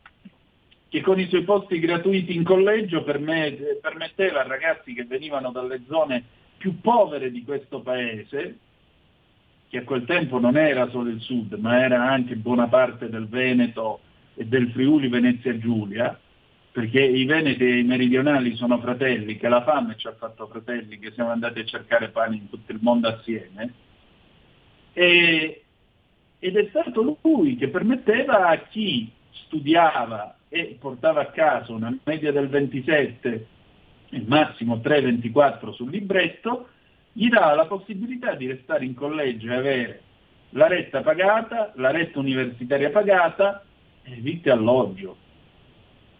che con i suoi posti gratuiti in collegio permetteva a ragazzi che venivano dalle zone più povere di questo paese, che a quel tempo non era solo il sud, ma era anche buona parte del Veneto del Friuli Venezia Giulia, perché i veneti e i meridionali sono fratelli, che la fame ci ha fatto fratelli, che siamo andati a cercare pane in tutto il mondo assieme, e, ed è stato lui che permetteva a chi studiava e portava a casa una media del 27 e massimo 3,24 sul libretto, gli dava la possibilità di restare in collegio e avere la retta pagata, la retta universitaria pagata, e vite alloggio.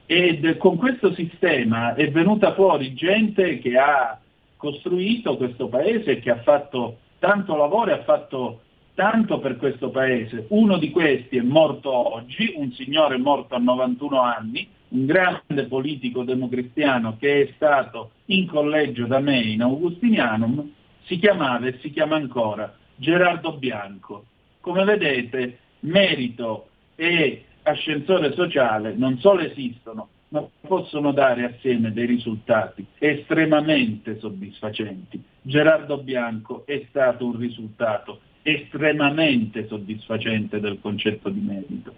Ed con questo sistema è venuta fuori gente che ha costruito questo paese e che ha fatto tanto lavoro e ha fatto tanto per questo paese. Uno di questi è morto oggi, un signore morto a 91 anni, un grande politico democristiano che è stato in collegio da me in Augustinianum, si chiamava e si chiama ancora Gerardo Bianco. Come vedete, merito e ascensore sociale non solo esistono, ma possono dare assieme dei risultati estremamente soddisfacenti. Gerardo Bianco è stato un risultato estremamente soddisfacente del concetto di merito.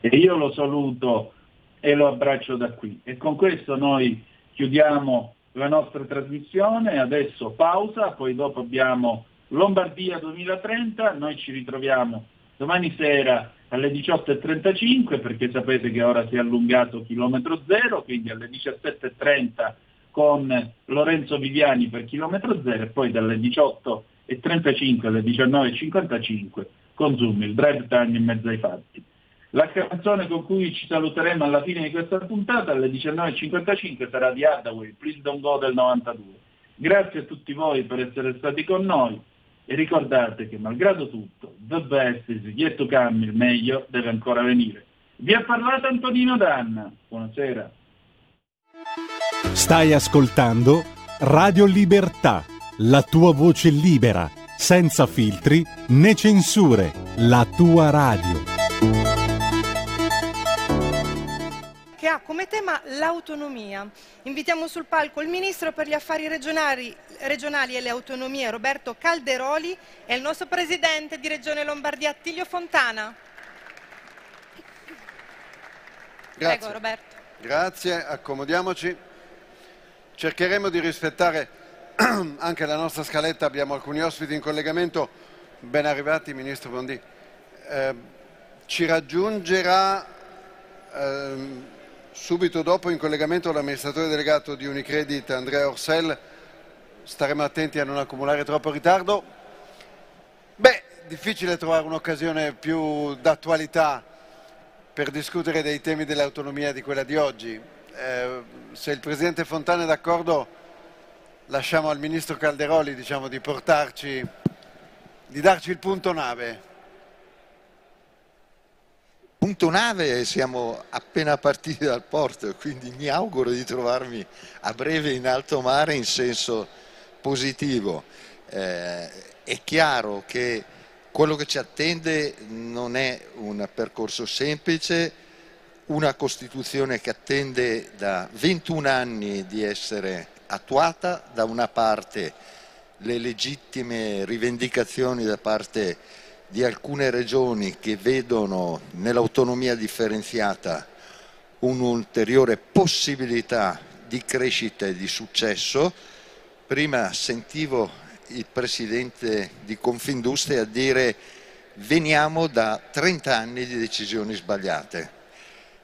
E io lo saluto e lo abbraccio da qui. E con questo noi chiudiamo la nostra trasmissione, adesso pausa, poi dopo abbiamo Lombardia 2030, noi ci ritroviamo domani sera alle 18.35 perché sapete che ora si è allungato chilometro zero, quindi alle 17.30 con Lorenzo Viviani per chilometro zero e poi dalle 18.35 alle 19.55 con Zoom, il drive time in mezzo ai fatti. La canzone con cui ci saluteremo alla fine di questa puntata alle 19.55 sarà di Hathaway, Please Don't Go del 92. Grazie a tutti voi per essere stati con noi e ricordate che malgrado tutto, the best is yet to come, il meglio deve ancora venire. Vi ha parlato Antonino Danna, buonasera. Stai ascoltando Radio Libertà, la tua voce libera, senza filtri né censure, la tua radio. Che ha come tema l'autonomia. Invitiamo sul palco il Ministro per gli Affari regionali, regionali e le autonomie Roberto Calderoli e il nostro Presidente di Regione Lombardia Attilio Fontana. Grazie. Prego Roberto. Grazie, accomodiamoci. Cercheremo di rispettare anche la nostra scaletta, abbiamo alcuni ospiti in collegamento. Ben arrivati, Ministro Bondi. Eh, ci raggiungerà ehm, subito dopo in collegamento l'amministratore delegato di Unicredit Andrea Orsel. Staremo attenti a non accumulare troppo ritardo. Beh, difficile trovare un'occasione più d'attualità per discutere dei temi dell'autonomia di quella di oggi. Eh, se il Presidente Fontana è d'accordo, lasciamo al Ministro Calderoli diciamo, di portarci, di darci il punto nave. Punto nave siamo appena partiti dal porto, quindi mi auguro di trovarmi a breve in alto mare in senso positivo. Eh, è chiaro che quello che ci attende non è un percorso semplice, una Costituzione che attende da 21 anni di essere attuata, da una parte le legittime rivendicazioni da parte di alcune regioni che vedono nell'autonomia differenziata un'ulteriore possibilità di crescita e di successo. Prima sentivo il presidente di Confindustria dire veniamo da 30 anni di decisioni sbagliate.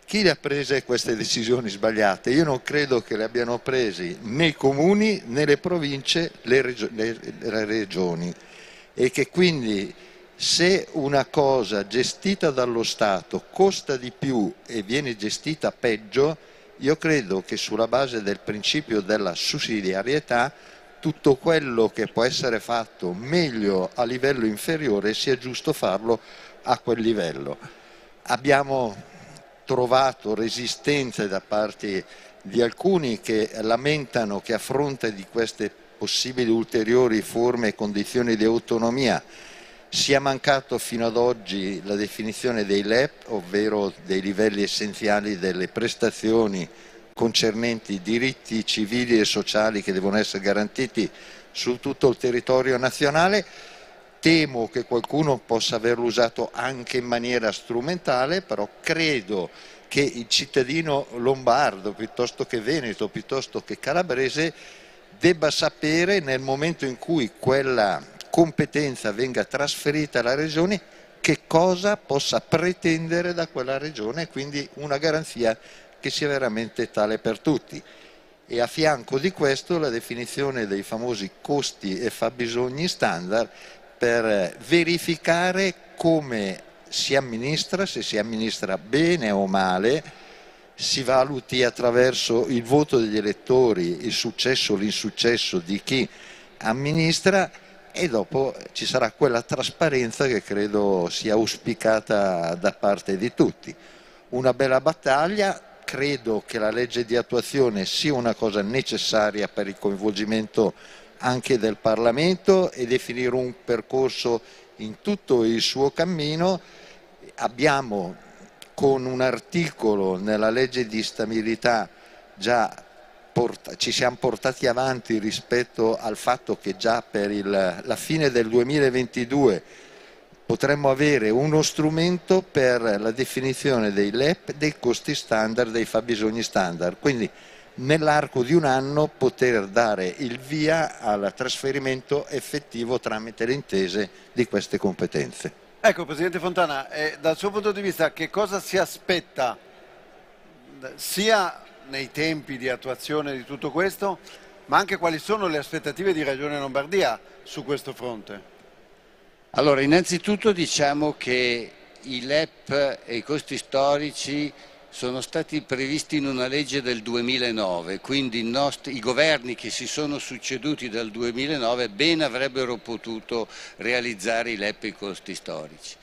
Chi le ha prese queste decisioni sbagliate? Io non credo che le abbiano prese né i comuni né le province, le, regio- le, le regioni e che quindi se una cosa gestita dallo Stato costa di più e viene gestita peggio, io credo che sulla base del principio della sussidiarietà tutto quello che può essere fatto meglio a livello inferiore sia giusto farlo a quel livello. Abbiamo trovato resistenze da parte di alcuni che lamentano che a fronte di queste possibili ulteriori forme e condizioni di autonomia sia mancato fino ad oggi la definizione dei LEP, ovvero dei livelli essenziali delle prestazioni concernenti i diritti civili e sociali che devono essere garantiti su tutto il territorio nazionale. Temo che qualcuno possa averlo usato anche in maniera strumentale, però credo che il cittadino lombardo, piuttosto che veneto, piuttosto che calabrese, debba sapere nel momento in cui quella competenza venga trasferita alla regione che cosa possa pretendere da quella regione, quindi una garanzia che sia veramente tale per tutti. E a fianco di questo la definizione dei famosi costi e fabbisogni standard per verificare come si amministra, se si amministra bene o male, si valuti attraverso il voto degli elettori il successo o l'insuccesso di chi amministra e dopo ci sarà quella trasparenza che credo sia auspicata da parte di tutti. Una bella battaglia, credo che la legge di attuazione sia una cosa necessaria per il coinvolgimento anche del Parlamento e definire un percorso in tutto il suo cammino. Abbiamo con un articolo nella legge di stabilità già porta, ci siamo portati avanti rispetto al fatto che già per il, la fine del 2022 potremmo avere uno strumento per la definizione dei LEP, dei costi standard, dei fabbisogni standard. Quindi nell'arco di un anno poter dare il via al trasferimento effettivo tramite le intese di queste competenze. Ecco, Presidente Fontana, eh, dal suo punto di vista che cosa si aspetta sia nei tempi di attuazione di tutto questo, ma anche quali sono le aspettative di Regione Lombardia su questo fronte? Allora, innanzitutto diciamo che i LEP e i costi storici sono stati previsti in una legge del 2009, quindi i, nostri, i, governi che si sono succeduti dal 2009 ben avrebbero potuto realizzare i LEP e i costi storici.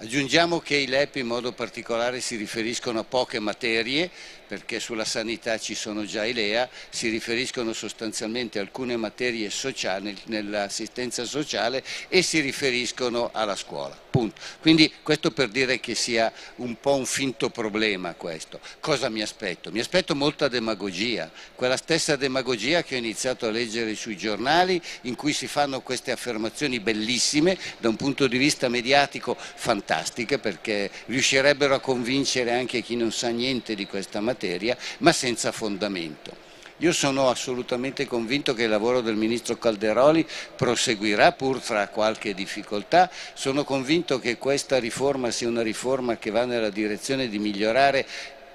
Aggiungiamo che i LEP in modo particolare si riferiscono a poche materie, perché sulla sanità ci sono già i LEA, si riferiscono sostanzialmente a alcune materie sociali, nell'assistenza sociale e si riferiscono alla scuola. Punto. Quindi questo per dire che sia un po' un finto problema questo. Cosa mi aspetto? Mi aspetto molta demagogia, quella stessa demagogia che ho iniziato a leggere sui giornali in cui si fanno queste affermazioni bellissime da un punto di vista mediatico fantastiche perché riuscirebbero a convincere anche chi non sa niente di questa materia materia, ma senza fondamento. Io sono assolutamente convinto che il lavoro del Ministro Calderoli proseguirà pur fra qualche difficoltà, sono convinto che questa riforma sia una riforma che va nella direzione di migliorare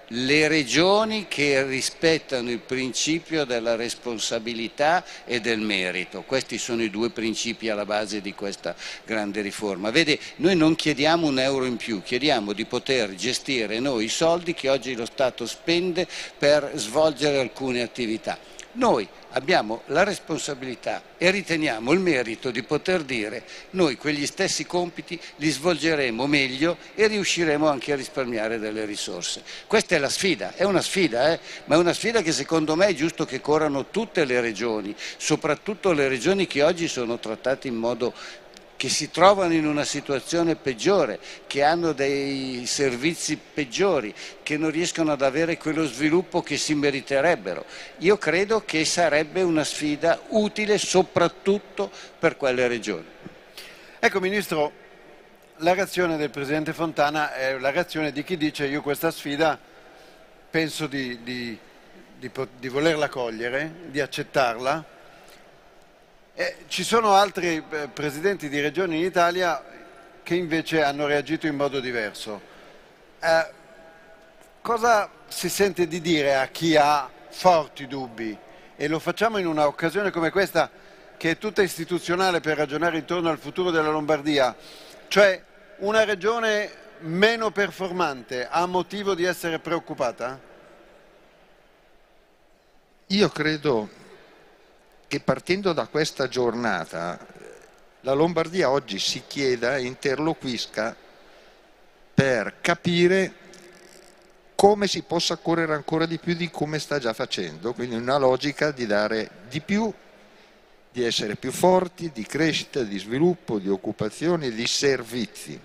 le regioni che rispettano il principio della responsabilità e del merito. Questi sono i due principi alla base di questa grande riforma. Vede, noi non chiediamo un euro in più, chiediamo di poter gestire noi i soldi che oggi lo Stato spende per svolgere alcune attività. Noi abbiamo la responsabilità e riteniamo il merito di poter dire noi quegli stessi compiti li svolgeremo meglio e riusciremo anche a risparmiare delle risorse. Questa è la sfida, è una sfida, eh? ma è una sfida che secondo me è giusto che corrano tutte le regioni, soprattutto le regioni che oggi sono trattate in modo che si trovano in una situazione peggiore, che hanno dei servizi peggiori, che non riescono ad avere quello sviluppo che si meriterebbero. Io credo che sarebbe una sfida utile soprattutto per quelle regioni. Ecco Ministro, la reazione del Presidente Fontana è la reazione di chi dice io questa sfida penso di, di, di, di volerla cogliere, di accettarla, eh, ci sono altri eh, presidenti di regioni in Italia che invece hanno reagito in modo diverso. Eh, cosa si sente di dire a chi ha forti dubbi? E lo facciamo in un'occasione come questa che è tutta istituzionale per ragionare intorno al futuro della Lombardia, cioè una regione meno performante ha motivo di essere preoccupata? Io credo che partendo da questa giornata la Lombardia oggi si chieda e interloquisca per capire come si possa correre ancora di più di come sta già facendo, quindi una logica di dare di più, di essere più forti, di crescita, di sviluppo, di occupazione, di servizi.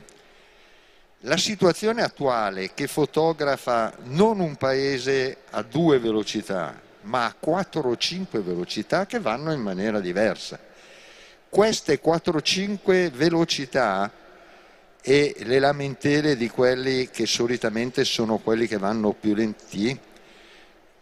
La situazione attuale che fotografa non un paese a due velocità, ma a 4 o 5 velocità che vanno in maniera diversa. Queste 4 o 5 velocità e le lamentele di quelli che solitamente sono quelli che vanno più lenti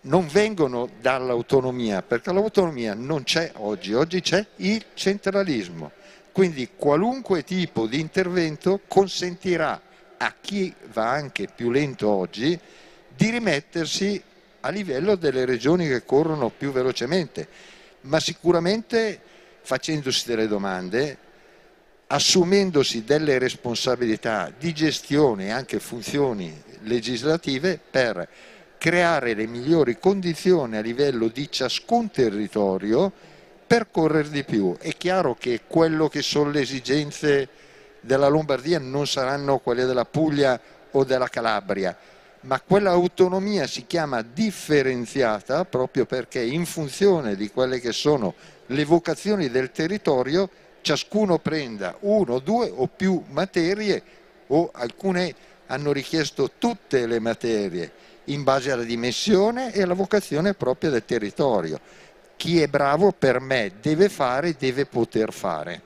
non vengono dall'autonomia, perché l'autonomia non c'è oggi, oggi c'è il centralismo. Quindi qualunque tipo di intervento consentirà a chi va anche più lento oggi di rimettersi a livello delle regioni che corrono più velocemente, ma sicuramente facendosi delle domande, assumendosi delle responsabilità di gestione e anche funzioni legislative per creare le migliori condizioni a livello di ciascun territorio per correre di più. È chiaro che quello che sono le esigenze della Lombardia non saranno quelle della Puglia o della Calabria, ma quella autonomia si chiama differenziata proprio perché in funzione di quelle che sono le vocazioni del territorio ciascuno prenda uno, due o più materie o alcune hanno richiesto tutte le materie in base alla dimensione e alla vocazione propria del territorio. Chi è bravo per me deve fare, deve poter fare.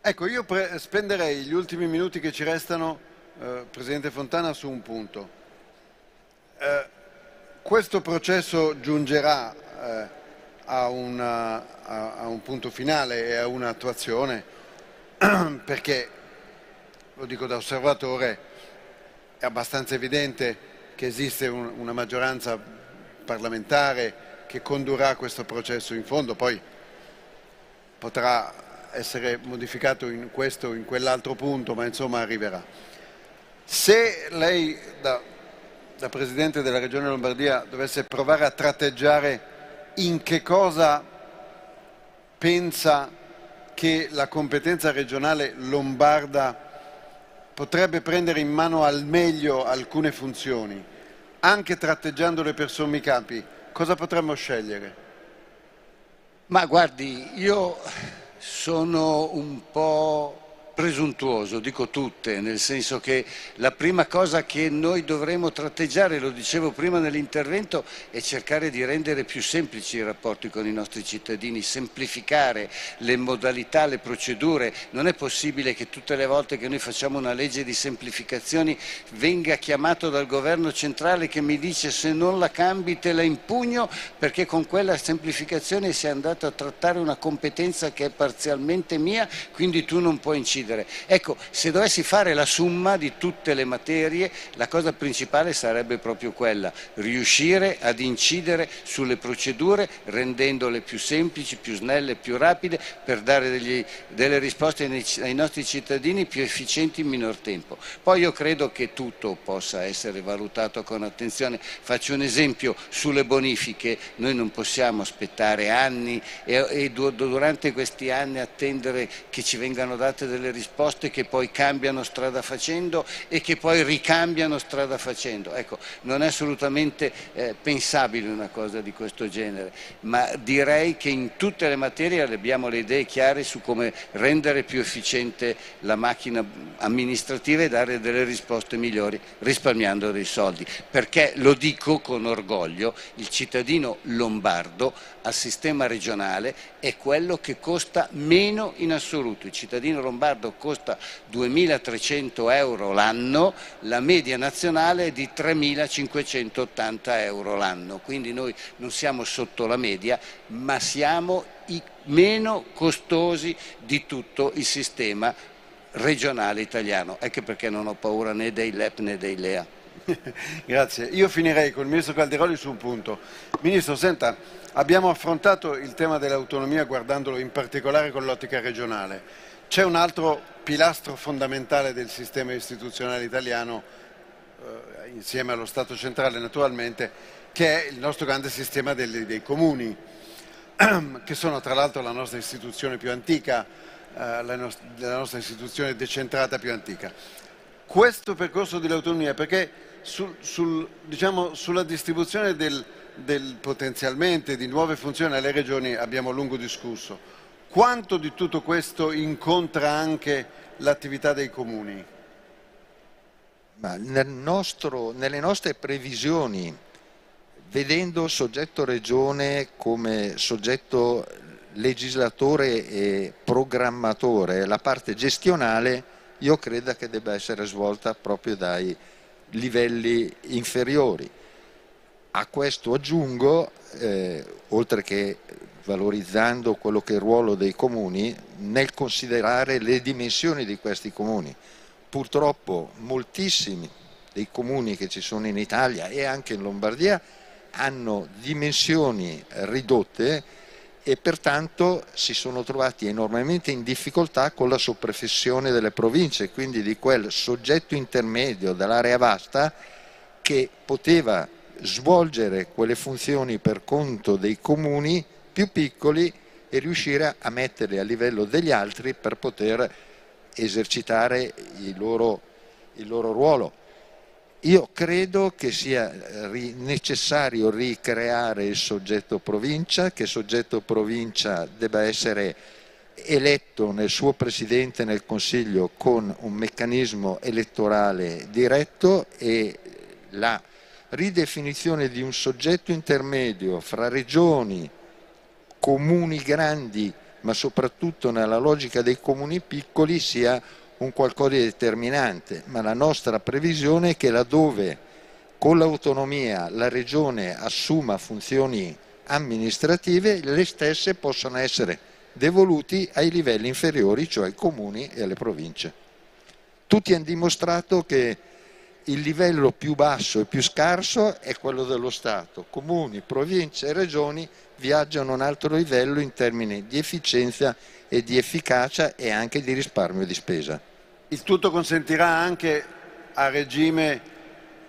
Ecco, io spenderei gli ultimi minuti che ci restano, eh, Presidente Fontana, su un punto. Eh, questo processo giungerà eh, a, una, a, a un punto finale e a un'attuazione perché, lo dico da osservatore, è abbastanza evidente che esiste un, una maggioranza parlamentare che condurrà questo processo in fondo, poi potrà essere modificato in questo o in quell'altro punto, ma insomma arriverà. Se lei da, da Presidente della Regione Lombardia dovesse provare a tratteggiare in che cosa pensa che la competenza regionale lombarda potrebbe prendere in mano al meglio alcune funzioni, anche tratteggiandole per sommi capi, cosa potremmo scegliere? Ma guardi, io sono un po' presuntuoso, dico tutte, nel senso che la prima cosa che noi dovremo tratteggiare, lo dicevo prima nell'intervento, è cercare di rendere più semplici i rapporti con i nostri cittadini, semplificare le modalità, le procedure. Non è possibile che tutte le volte che noi facciamo una legge di semplificazioni venga chiamato dal governo centrale che mi dice se non la cambi te la impugno perché con quella semplificazione si è andato a trattare una competenza che è parzialmente mia, quindi tu non puoi incidere decidere. Ecco, se dovessi fare la somma di tutte le materie, la cosa principale sarebbe proprio quella, riuscire ad incidere sulle procedure rendendole più semplici, più snelle, più rapide, per dare degli, delle risposte ai, nostri cittadini più efficienti in minor tempo. Poi io credo che tutto possa essere valutato con attenzione. Faccio un esempio sulle bonifiche, noi non possiamo aspettare anni e, e durante questi anni attendere che ci vengano date delle che poi cambiano strada facendo e che poi ricambiano strada facendo. Ecco, non è assolutamente eh, pensabile una cosa di questo genere, ma direi che in tutte le materie abbiamo le idee chiare su come rendere più efficiente la macchina amministrativa e dare delle risposte migliori risparmiando dei soldi. Perché lo dico con orgoglio, il cittadino lombardo al sistema regionale è quello che costa meno in assoluto. Il cittadino lombardo costa 2.300 euro l'anno, la media nazionale è di 3.580 euro l'anno, quindi noi non siamo sotto la media, ma siamo i meno costosi di tutto il sistema regionale italiano. Ecco perché non ho paura né dei LEP né dei LEA. Grazie. Io finirei con il Ministro Calderoli su un punto. Ministro, senta, abbiamo affrontato il tema dell'autonomia guardandolo in particolare con l'ottica regionale. C'è un altro pilastro fondamentale del sistema istituzionale italiano, eh, insieme allo Stato centrale naturalmente, che è il nostro grande sistema dei, dei comuni, che sono tra l'altro la nostra istituzione più antica, eh, la, nost- la nostra istituzione decentrata più antica. Questo percorso dell'autonomia, perché sul, sul, diciamo, sulla distribuzione del, del potenzialmente di nuove funzioni alle regioni abbiamo a lungo discusso. Quanto di tutto questo incontra anche l'attività dei comuni? Nel nostro, nelle nostre previsioni, vedendo soggetto regione come soggetto legislatore e programmatore, la parte gestionale, io credo che debba essere svolta proprio dai livelli inferiori. A questo aggiungo, eh, oltre che valorizzando quello che è il ruolo dei comuni, nel considerare le dimensioni di questi comuni. Purtroppo moltissimi dei comuni che ci sono in Italia e anche in Lombardia hanno dimensioni ridotte e pertanto si sono trovati enormemente in difficoltà con la sopraffissione delle province, quindi di quel soggetto intermedio dell'area vasta che poteva svolgere quelle funzioni per conto dei comuni più piccoli e riuscire a metterli a livello degli altri per poter esercitare il loro, il loro ruolo. Io credo che sia necessario ricreare il soggetto provincia, che il soggetto provincia debba essere eletto nel suo presidente nel Consiglio con un meccanismo elettorale diretto e la ridefinizione di un soggetto intermedio fra regioni, comuni grandi, ma soprattutto nella logica dei comuni piccoli sia un qualcosa di determinante, ma la nostra previsione è che laddove con l'autonomia la regione assuma funzioni amministrative, le stesse possano essere devoluti ai livelli inferiori, cioè ai comuni e alle province. Tutti hanno dimostrato che il livello più basso e più scarso è quello dello Stato. Comuni, province e regioni viaggiano a un altro livello in termini di efficienza e di efficacia e anche di risparmio di spesa. Il tutto consentirà anche a regime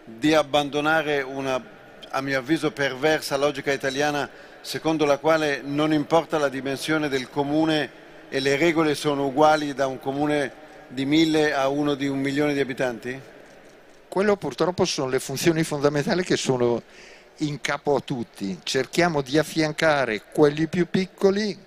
di abbandonare una, a mio avviso, perversa logica italiana secondo la quale non importa la dimensione del comune e le regole sono uguali da un comune di mille a uno di un milione di abitanti? Quello purtroppo sono le funzioni fondamentali che sono in capo a tutti. Cerchiamo di affiancare quelli più piccoli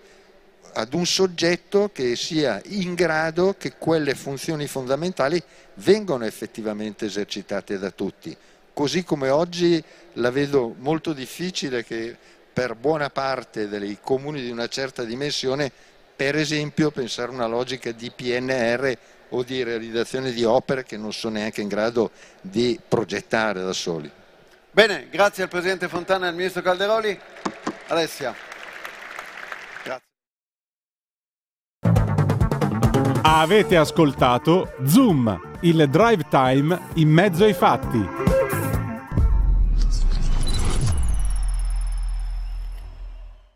ad un soggetto che sia in grado che quelle funzioni fondamentali vengano effettivamente esercitate da tutti. Così come oggi la vedo molto difficile che per buona parte dei comuni di una certa dimensione, per esempio, pensare a una logica di PNR o di realizzazione di opere che non sono neanche in grado di progettare da soli. Bene, grazie al Presidente Fontana e al Ministro Calderoli. Alessia. Grazie. Avete ascoltato Zoom, il drive time in mezzo ai fatti.